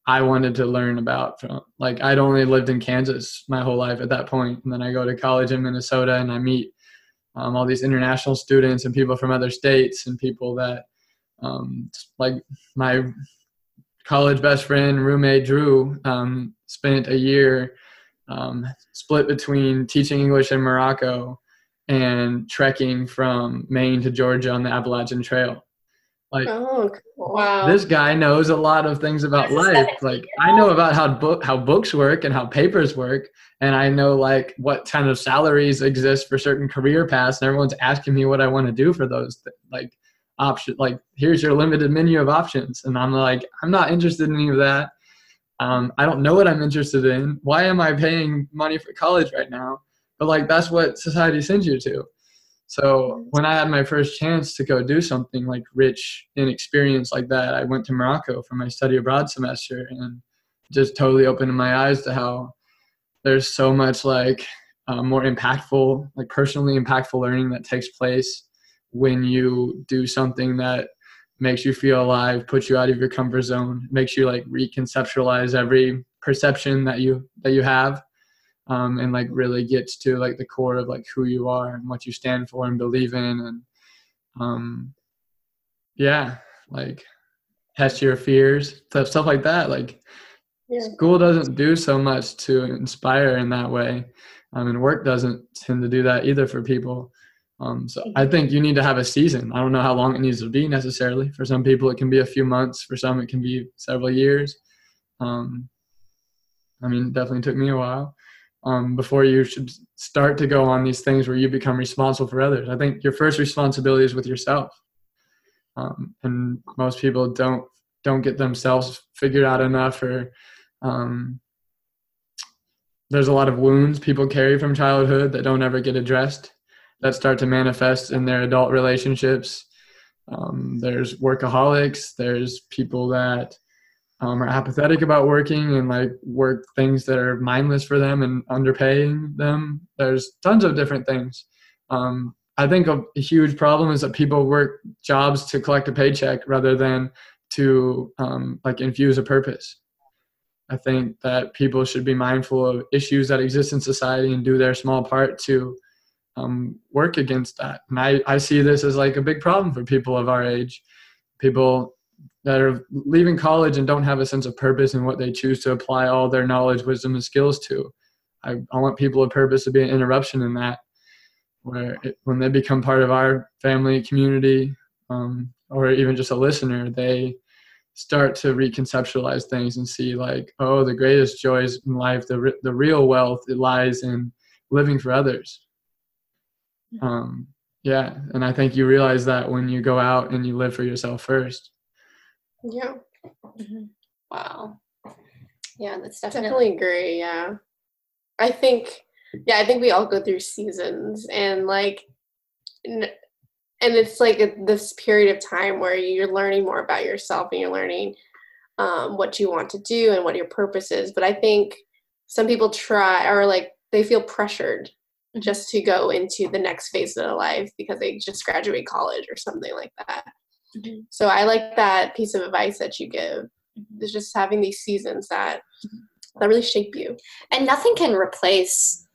I wanted to learn about. Like I'd only lived in Kansas my whole life at that point, and then I go to college in Minnesota and I meet um, all these international students and people from other states and people that um, like my college best friend roommate Drew um, spent a year um, split between teaching English in Morocco and trekking from Maine to Georgia on the Appalachian Trail. Like, oh, cool. wow. This guy knows a lot of things about life. Like, I know about how book how books work and how papers work, and I know like what kind of salaries exist for certain career paths. And everyone's asking me what I want to do for those like option. Like, here's your limited menu of options, and I'm like, I'm not interested in any of that. Um, I don't know what I'm interested in. Why am I paying money for college right now? But like, that's what society sends you to. So when I had my first chance to go do something like rich in experience like that, I went to Morocco for my study abroad semester and just totally opened my eyes to how there's so much like uh, more impactful, like personally impactful learning that takes place when you do something that makes you feel alive, puts you out of your comfort zone, makes you like reconceptualize every perception that you that you have um, and like really gets to like the core of like who you are and what you stand for and believe in and um, yeah like test your fears stuff stuff like that like yeah. school doesn't do so much to inspire in that way um, and work doesn't tend to do that either for people um, so I think you need to have a season. I don't know how long it needs to be necessarily. For some people, it can be a few months. For some, it can be several years. Um, I mean, definitely took me a while um, before you should start to go on these things where you become responsible for others. I think your first responsibility is with yourself, um, and most people don't don't get themselves figured out enough, or um, there's a lot of wounds people carry from childhood that don't ever get addressed that start to manifest in their adult relationships. Um, there's workaholics. There's people that um, are apathetic about working and like work things that are mindless for them and underpaying them. There's tons of different things. Um, I think a, a, huge problem is that people work jobs to collect a paycheck rather than to um, like infuse a purpose. I think that people should be mindful of issues that exist in society and do their small part to um, work against that. And I, I see this as like a big problem for people of our age. People that are leaving college and don't have a sense of purpose in what they choose to apply all their knowledge, wisdom, and skills to. I, I want people of purpose to be an interruption in that, where it, when they become part of our family, community, um, or even just a listener, they start to reconceptualize things and see like, oh, the greatest joys in life, the, the real wealth, it lies in living for others. Um, yeah, and I think you realize that when you go out and you live for yourself first. Yeah. Mm-hmm. Wow. Yeah, that's definitely, definitely agree. Yeah. I think, yeah, I think we all go through seasons and like, and it's like a, this period of time where you're learning more about yourself and you're learning um, what you want to do and what your purpose is. But I think some people try or like they feel pressured just to go into the next phase of their life because they just graduate college or something like that. Mm-hmm. So I like that piece of advice that you give. Mm-hmm. Is just having these seasons that that really shape you. And nothing can replace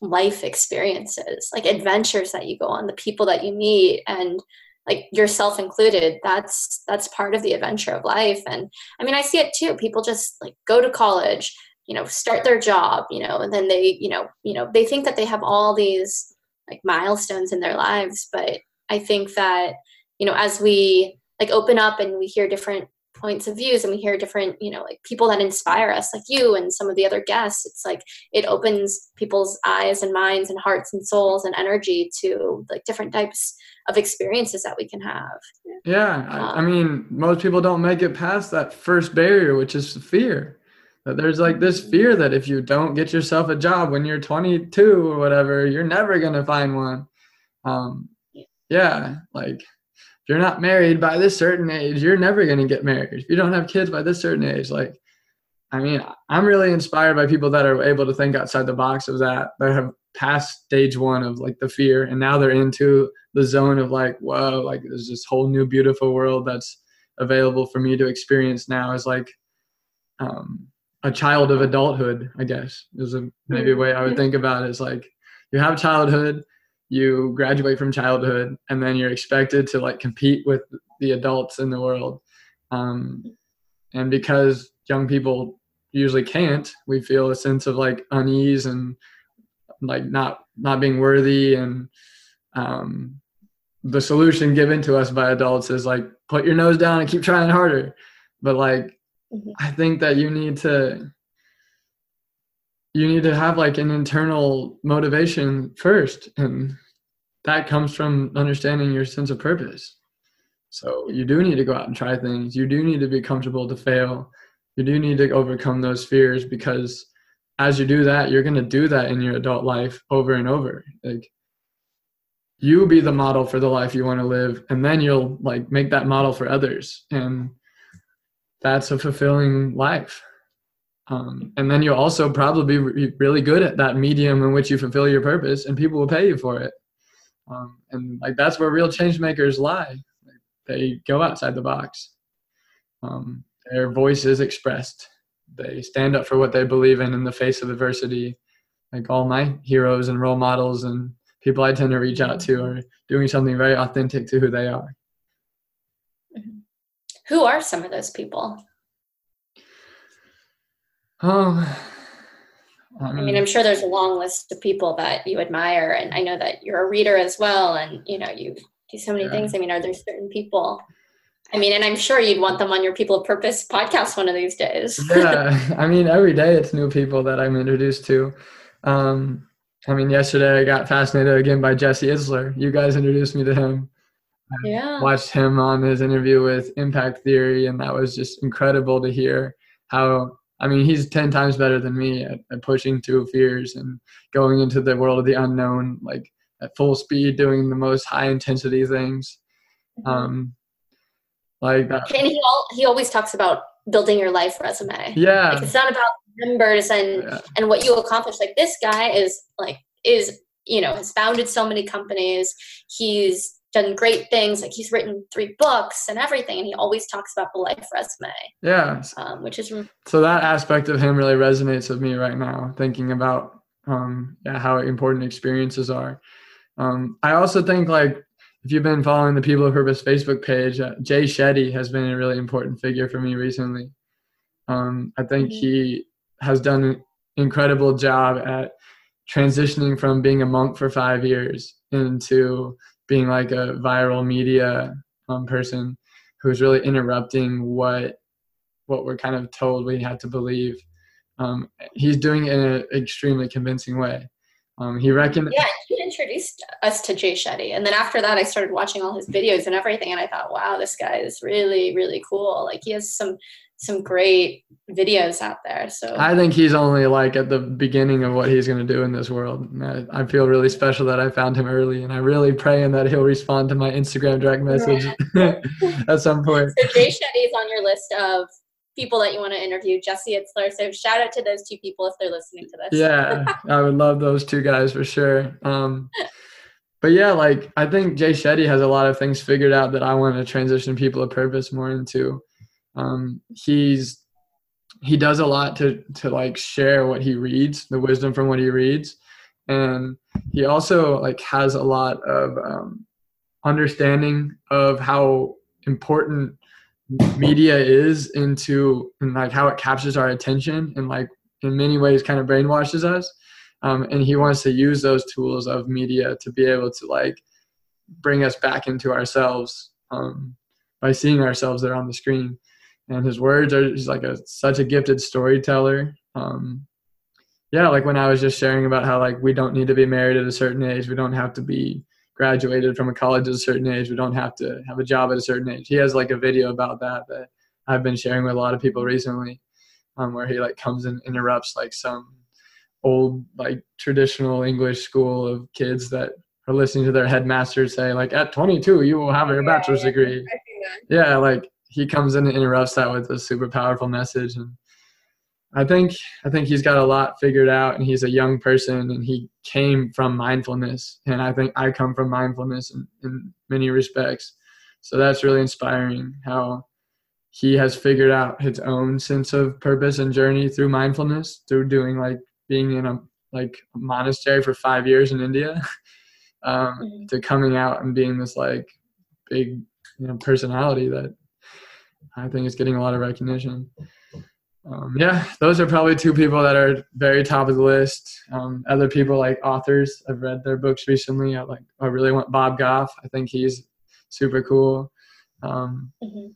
life experiences, like adventures that you go on, the people that you meet and like yourself included that's that's part of the adventure of life and i mean i see it too people just like go to college you know start their job you know and then they you know you know they think that they have all these like milestones in their lives but i think that you know as we like open up and we hear different points of views and we hear different you know like people that inspire us like you and some of the other guests it's like it opens people's eyes and minds and hearts and souls and energy to like different types of experiences that we can have. Yeah um, I, I mean most people don't make it past that first barrier which is fear. That there's like this mm-hmm. fear that if you don't get yourself a job when you're 22 or whatever you're never going to find one. Um yeah like if you're not married by this certain age, you're never going to get married. If you don't have kids by this certain age, like, I mean, I'm really inspired by people that are able to think outside the box of that, that have passed stage one of like the fear, and now they're into the zone of like, whoa, like there's this whole new beautiful world that's available for me to experience now as like um, a child of adulthood, I guess is a, maybe a way I would think about it. Is like you have childhood, you graduate from childhood and then you're expected to like compete with the adults in the world. Um, and because young people usually can't we feel a sense of like unease and like not not being worthy. And um, the solution given to us by adults is like put your nose down and keep trying harder. But like mm-hmm. i think that you need to you need to have like an internal motivation first and that comes from understanding your sense of purpose. So you do need to go out and try things. You do need to be comfortable to fail. You do need to overcome those fears because as you do that, you're going to do that in your adult life over and over. Like you be the model for the life you want to live and then you'll like make that model for others and that's a fulfilling life. Um, and then you'll also probably be really good at that medium in which you fulfill your purpose and people will pay you for it. Um, and like that's where real change makers lie. They go outside the box. Um, their voice is expressed. They stand up for what they believe in in the face of adversity. Like all my heroes and role models and people i tend to reach out to are doing something very authentic to who they are. Mm-hmm. who are some of those people oh I mean, I'm sure there's a long list of people that you admire, and I know that you're a reader as well, and you know you do so many yeah. things. I mean, are there certain people? I mean, and I'm sure you'd want them on your People of Purpose podcast one of these days. yeah, *laughs* I mean, every day it's new people that I'm introduced to. Um, I mean, yesterday I got fascinated again by Jesse Itzler. You guys introduced me to him. I yeah. watched him on his interview with Impact Theory, and that was just incredible to hear how I mean, he's 10 times better than me at, at, pushing through fears and going into the world of the unknown, like at full speed, doing the most high intensity things. Mm-hmm. Um, like that. And he, all, he always talks about building your life resume. Yeah. Like it's not about numbers and, yeah. and what you accomplish. Like this guy is like, is, you know, has founded so many companies. He's done great things. Like he's written three books and everything, and he always talks about the life resume. Yeah. Um, which is so that aspect of him really resonates with me right now. Thinking about um, yeah, how important experiences are. Um, I also think like if you've been following the People of Purpose Facebook page, uh, Jay Shetty has been a really important figure for me recently. Um, I think mm-hmm. he has done an incredible job at transitioning from being a monk for five years into being like a viral media um, person who's really interrupting what what we're kind of told we have to believe. Um, he's doing it in an extremely convincing way. Um, he reckoned. Yeah, you introduced us to Jay Shetty, and then after that, I started watching all his videos and everything, and I thought, wow, this guy is really, really cool. Like he has some some great videos out there. So I think he's only like at the beginning of what he's going to do in this world. I, I, feel really special that I found him early, and I really pray praying that he'll respond to my Instagram direct message *laughs* at some point. So Jay Shetty is on your list of people that you want to interview, Jesse Itzler. So shout out to those two people if they're listening to this. Yeah, *laughs* I would love those two guys for sure. Um, but yeah, like I think Jay Shetty has a lot of things figured out that I want to transition people of purpose more into. Um, he's he does a lot to to like share what he reads, the wisdom from what he reads, and he also like has a lot of um, understanding of how important media is into and like how it captures our attention and like in many ways kind of brainwashes us. Um, and he wants to use those tools of media to be able to like bring us back into ourselves um, by seeing ourselves there on the screen and his words are he's like a such a gifted storyteller um, yeah like when i was just sharing about how like we don't need to be married at a certain age we don't have to be graduated from a college at a certain age. We don't have to have a job at a certain age. He has like a video about that that I've been sharing with a lot of people recently, um, where he like comes and interrupts like some old like traditional English school of kids that are listening to their headmaster say like at 22 you will have your bachelor's degree. Yeah, like he comes in and interrupts that with a super powerful message and I think I think he's got a lot figured out, and he's a young person, and he came from mindfulness, and I think I come from mindfulness in, in many respects. So that's really inspiring how he has figured out his own sense of purpose and journey through mindfulness, through doing like being in a like a monastery for five years in India, *laughs* um, mm-hmm. to coming out and being this like big you know personality that I think is getting a lot of recognition um, yeah, those are probably two people that are very top of the list. Um, other people like authors, I've read their books recently. I like, I really want Bob Goff. I think he's super cool. Um, mm-hmm.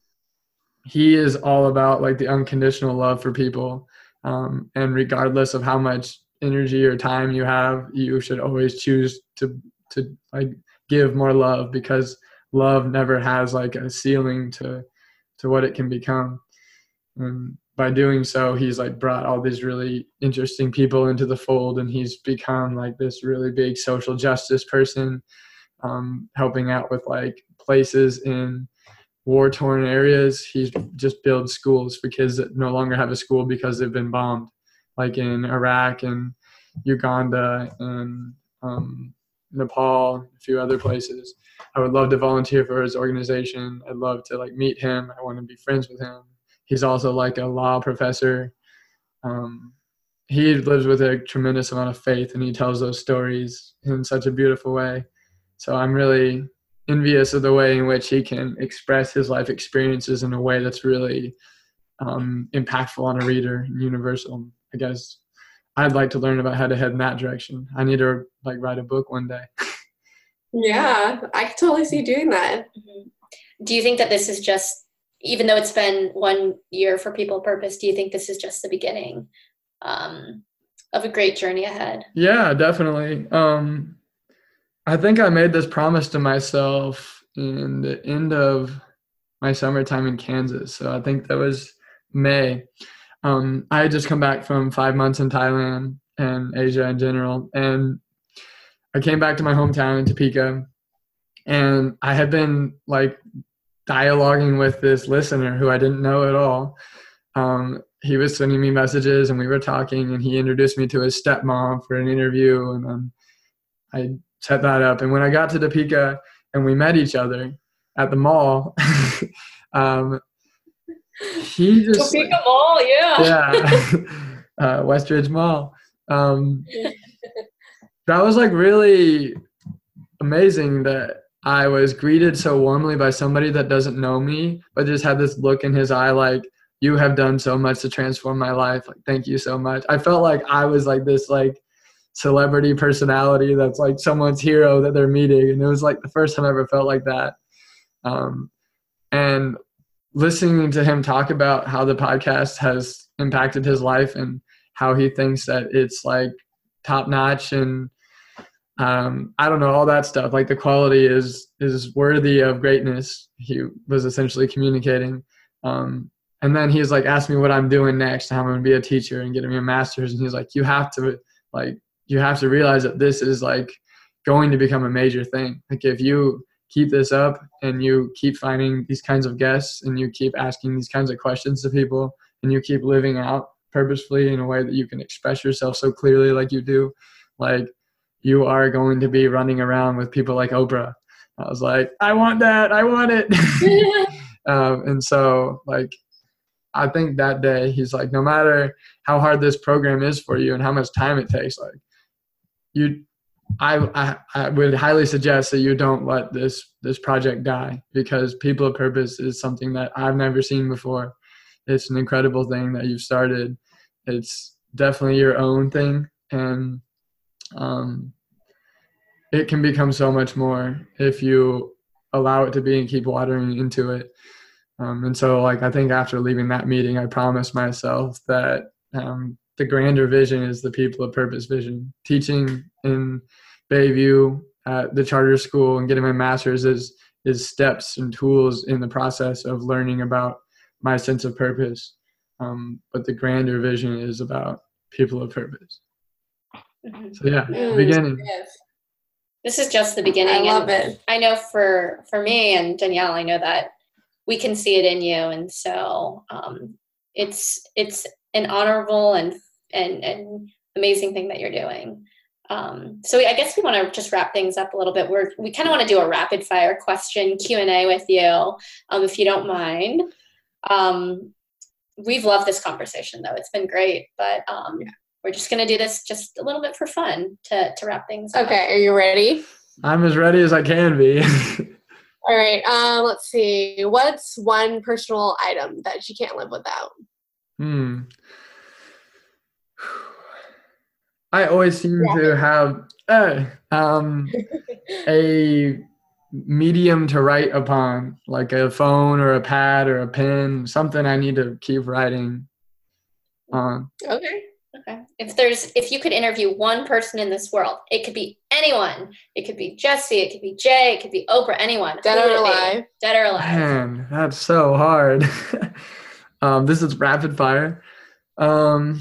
He is all about like the unconditional love for people, um, and regardless of how much energy or time you have, you should always choose to to like give more love because love never has like a ceiling to to what it can become. And by doing so he's like brought all these really interesting people into the fold and he's become like this really big social justice person um, helping out with like places in war torn areas he's just built schools for kids that no longer have a school because they've been bombed like in iraq and uganda and um, nepal a few other places i would love to volunteer for his organization i'd love to like meet him i want to be friends with him he's also like a law professor. Um, he lives with a tremendous amount of faith and he tells those stories in such a beautiful way. So I'm really envious of the way in which he can express his life experiences in a way that's really um, impactful on a reader and universal. I guess I'd like to learn about how to head in that direction. I need to like write a book one day. yeah, I can totally see doing that. Mm-hmm. Do you think that this is just even though it's been one year for people purpose do you think this is just the beginning um, of a great journey ahead yeah definitely um, i think i made this promise to myself in the end of my summertime in kansas so i think that was may um, i had just come back from five months in thailand and asia in general and i came back to my hometown in topeka and i had been like dialoguing with this listener who I didn't know at all. Um, he was sending me messages and we were talking and he introduced me to his stepmom for an interview and then I set that up. And when I got to Topeka and we met each other at the mall, *laughs* um, he just Topeka Mall, yeah, yeah, *laughs* uh, Westridge Mall. Um, that was like really amazing that I was greeted so warmly by somebody that doesn't know me, but just had this look in his eye like, you have done so much to transform my life. Like, thank you so much. I felt like I was like this like celebrity personality that's like someone's hero that they're meeting. And it was like the first time I ever felt like that. Um, and listening to him talk about how the podcast has impacted his life and how he thinks that it's like top notch and um, I don't know all that stuff. Like the quality is is worthy of greatness. He was essentially communicating. Um, and then he's like, asked me what I'm doing next, how I'm going to be a teacher and getting me a master's. And he's like, you have to like you have to realize that this is like going to become a major thing. Like if you keep this up and you keep finding these kinds of guests and you keep asking these kinds of questions to people and you keep living out purposefully in a way that you can express yourself so clearly like you do, like you are going to be running around with people like Oprah. I was like, I want that. I want it. *laughs* *laughs* um, and so, like, I think that day he's like, no matter how hard this program is for you and how much time it takes, like, you, I, I, I would highly suggest that you don't let this this project die because people of purpose is something that I've never seen before. It's an incredible thing that you've started. It's definitely your own thing, and um, it can become so much more if you allow it to be and keep watering into it. Um, and so, like, I think after leaving that meeting, I promised myself that um, the grander vision is the people of purpose vision. Teaching in Bayview at the charter school and getting my master's is is steps and tools in the process of learning about my sense of purpose. Um, but the grander vision is about people of purpose. Mm-hmm. So yeah, mm, beginning. Yes. This is just the beginning. I love and it. I know for for me and Danielle, I know that we can see it in you, and so um, it's it's an honorable and and and amazing thing that you're doing. Um, so I guess we want to just wrap things up a little bit. We're we kind of want to do a rapid fire question Q and A with you, um, if you don't mind. Um, we've loved this conversation though; it's been great. But um, yeah we're just going to do this just a little bit for fun to, to wrap things up. Okay, are you ready? I'm as ready as I can be. *laughs* All right, uh, let's see. What's one personal item that you can't live without? Hmm. I always seem yeah. to have uh, um, a medium to write upon, like a phone or a pad or a pen, something I need to keep writing on. Okay. Okay. If there's if you could interview one person in this world, it could be anyone. It could be Jesse, it could be Jay, it could be Oprah, anyone. Dead or alive. Dead or alive. Man, that's so hard. *laughs* um, this is rapid fire. Um,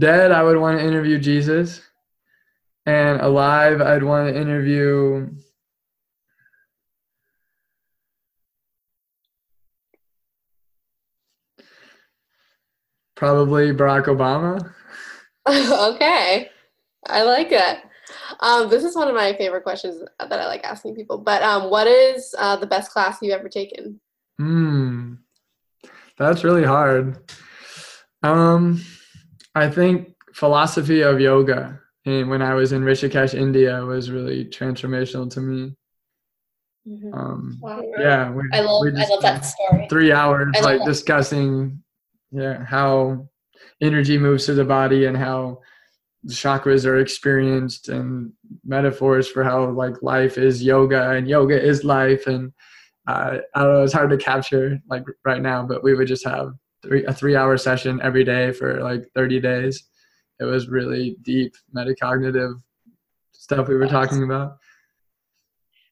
dead, I would want to interview Jesus. And alive, I'd want to interview Probably Barack Obama. *laughs* okay. I like it. Um, this is one of my favorite questions that I like asking people. But um, what is uh, the best class you've ever taken? Hmm. That's really hard. Um, I think philosophy of yoga and when I was in Rishikesh, India was really transformational to me. Mm-hmm. Um, wow. Yeah, we, I love, I love that story. Three hours like that. discussing yeah how energy moves through the body and how the chakras are experienced and metaphors for how like life is yoga and yoga is life and uh, I don't know it's hard to capture like right now but we would just have three, a three hour session every day for like 30 days. It was really deep metacognitive stuff we were talking about.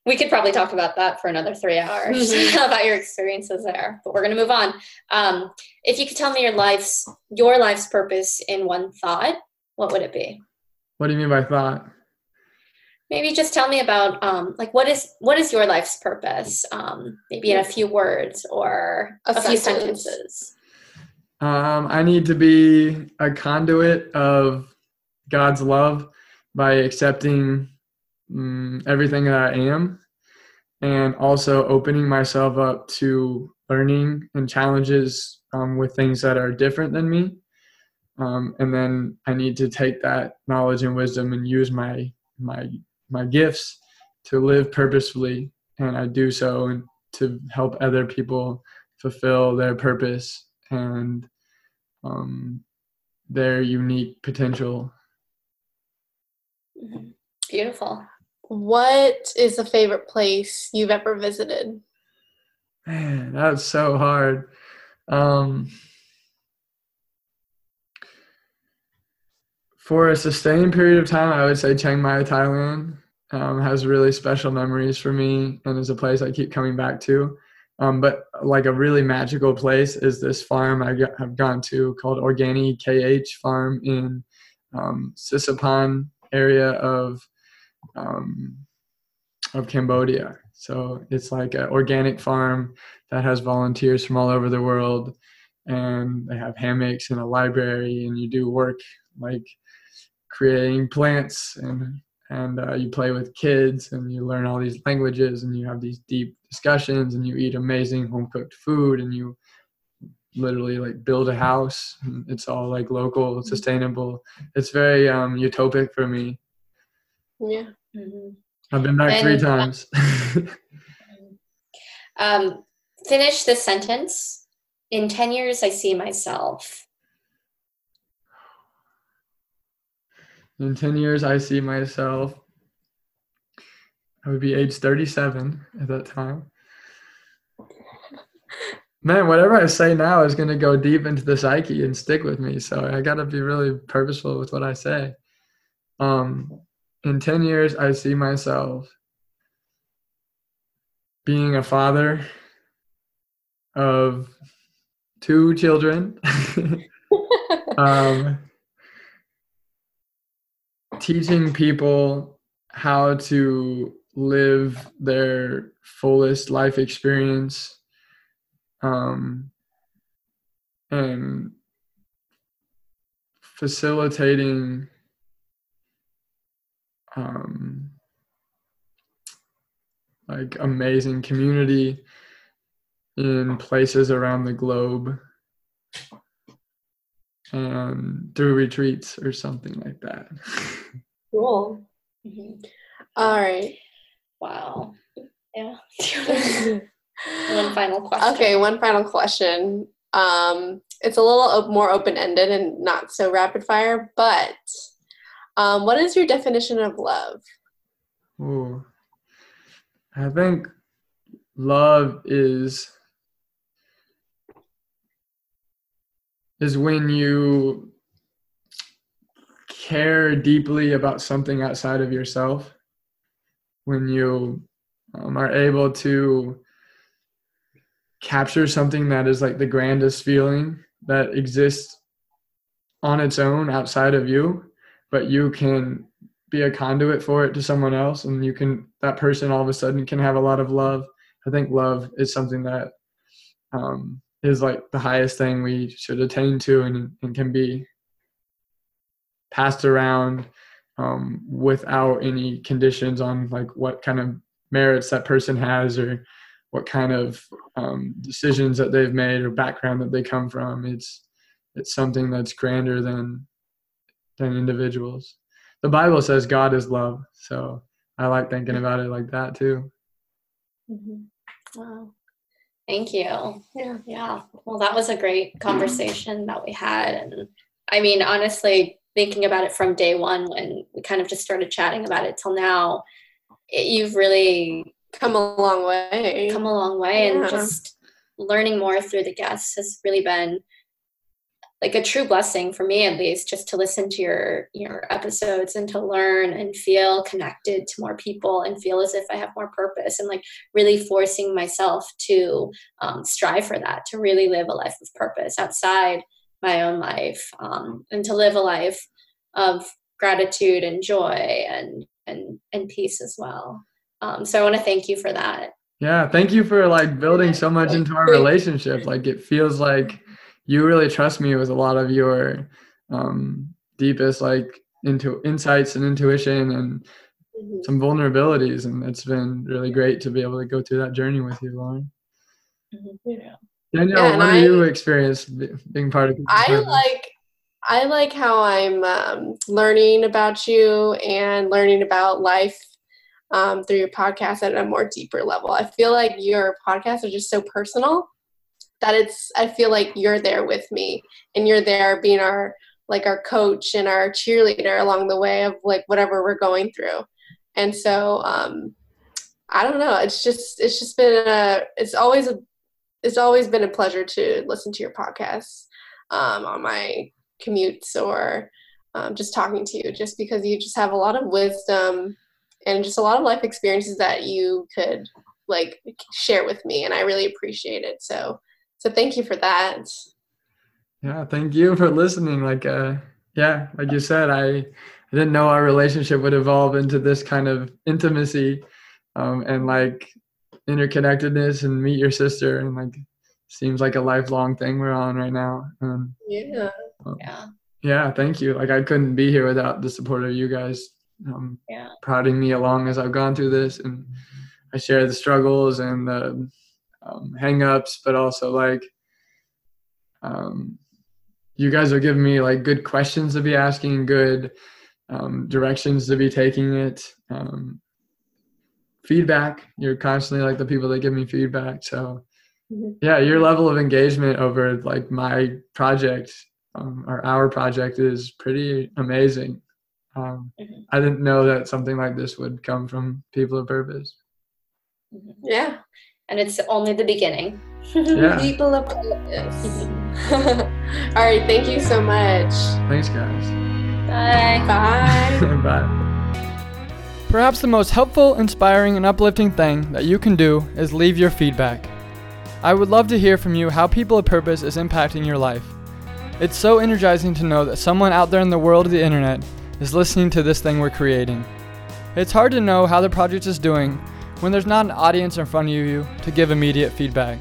We could probably talk about that for another three hours mm-hmm. *laughs* about your experiences there but we're going to move on. Um, if you could tell me your life's your life's purpose in one thought what would it be? What do you mean by thought? Maybe just tell me about um, like what is what is your life's purpose? Um, maybe in a few words or a, a few sentences um, i need to be a conduit of god's love by accepting um, everything that I am, and also opening myself up to learning and challenges um, with things that are different than me. Um, and then I need to take that knowledge and wisdom and use my my my gifts to live purposefully, and I do so to help other people fulfill their purpose and um, their unique potential. Beautiful. What is a favorite place you've ever visited? Man, that's so hard. Um, for a sustained period of time, I would say Chiang Mai, Thailand um, has really special memories for me and is a place I keep coming back to. Um, but like a really magical place is this farm I have gone to called Organi KH Farm in um, area of um, of Cambodia. So it's like an organic farm that has volunteers from all over the world, and they have hammocks and a library, and you do work like creating plants and and uh, you play with kids and you learn all these languages and you have these deep discussions and you eat amazing home cooked food and you literally like build a house. It's all like local sustainable. It's very um utopic for me. Yeah. Mm-hmm. i've been back and, three times. *laughs* Um finish this sentence. In 10 years i see myself in 10 years i see myself i would be age 37 at that time. Man whatever i say now is going to go deep into the psyche and stick with me so i got to be really purposeful with what i say. Um in 10 years i see myself being a father of two children. *laughs* *laughs* Um teaching people how to live their fullest life experience um, and facilitating um, like amazing community in places around the globe and do retreats or something like that. Cool. Mm-hmm. All right. Wow. Yeah. *laughs* one final question. Okay, one final question. Um, it's a little more open ended and not so rapid fire, but um, what is your definition of love? Ooh. I think love is is when you care deeply about something outside of yourself, when you um, are able to capture something that is like the grandest feeling that exists on its own outside of you, but you can be a conduit for it to someone else and you can that person all of a sudden can have a lot of love. I think love is something that um, is like the highest thing we should attain to and, and can be passed around um, without any conditions on like what kind of merits that person has or what kind of um, decisions that they've made or background that they come from. It's it's something that's grander than than individuals. The bible says god is love so i like thinking about it like that too. Mm-hmm. wow Thank you. Yeah. Yeah. Well, that was a great conversation that we had. And I mean, honestly, thinking about it from day one when we kind of just started chatting about it till now, it, you've really come a long way. Come a long way. Yeah. And just learning more through the guests has really been like a true blessing for me at least just to listen to your your episodes and to learn and feel connected to more people and feel as if i have more purpose and like really forcing myself to um, strive for that to really live a life of purpose outside my own life um, and to live a life of gratitude and joy and and and peace as well. Um, so i want to thank you for that. Yeah thank you for like building so much into our relationship. Like it feels like you really trust me with a lot of your um, deepest like into insights and intuition and mm-hmm. some vulnerabilities and it's been really great to be able to go through that journey with you lauren mm-hmm. yeah. danielle yeah, what do you experience being part of i like i like how i'm um, learning about you and learning about life um, through your podcast at a more deeper level i feel like your podcasts are just so personal that it's i feel like you're there with me and you're there being our like our coach and our cheerleader along the way of like whatever we're going through and so um i don't know it's just it's just been a it's always a it's always been a pleasure to listen to your podcasts um, on my commutes or um, just talking to you, just because you just have a lot of wisdom and just a lot of life experiences that you could like share with me, and I really appreciate it. So, so thank you for that. Yeah, thank you for listening. Like, uh, yeah, like you said, I, I didn't know our relationship would evolve into this kind of intimacy, um, and like interconnectedness, and meet your sister, and like seems like a lifelong thing we're on right now. Um, yeah. Um, yeah. Yeah. Thank you. Like I couldn't be here without the support of you guys. Um, yeah. Prodding me along as I've gone through this, and I share the struggles and the um, hangups, but also like, um, you guys are giving me like good questions to be asking, good um, directions to be taking it. Um, feedback. You're constantly like the people that give me feedback. So Mm-hmm. yeah your level of engagement over like my project um, or our project is pretty amazing um, mm-hmm. i didn't know that something like this would come from people of purpose mm-hmm. yeah and it's only the beginning. Yeah. *laughs* people of purpose *laughs* all right thank you so much. Thanks guys. Bye. Bye. *laughs* Bye. Perhaps the most helpful inspiring and uplifting thing that you can do is leave your feedback. I would love to hear from you how People of Purpose is impacting your life. It's so energizing to know that someone out there in the world of the internet is listening to this thing we're creating. It's hard to know how the project is doing when there's not an audience in front of you to give immediate feedback.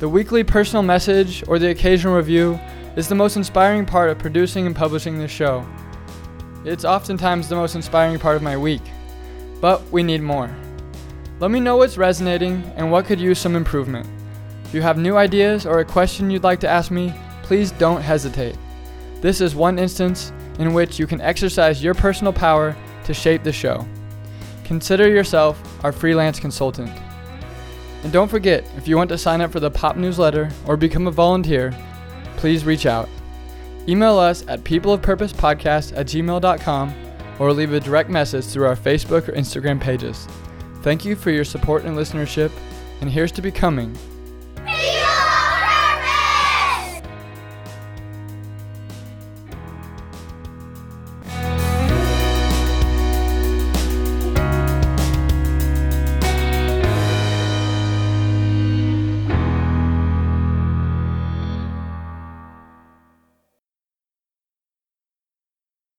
The weekly personal message or the occasional review is the most inspiring part of producing and publishing this show. It's oftentimes the most inspiring part of my week, but we need more. Let me know what's resonating and what could use some improvement. If you have new ideas or a question you'd like to ask me, please don't hesitate. This is one instance in which you can exercise your personal power to shape the show. Consider yourself our freelance consultant. And don't forget, if you want to sign up for the Pop newsletter or become a volunteer, please reach out. Email us at peopleofpurposepodcast at gmail.com or leave a direct message through our Facebook or Instagram pages. Thank you for your support and listenership, and here's to becoming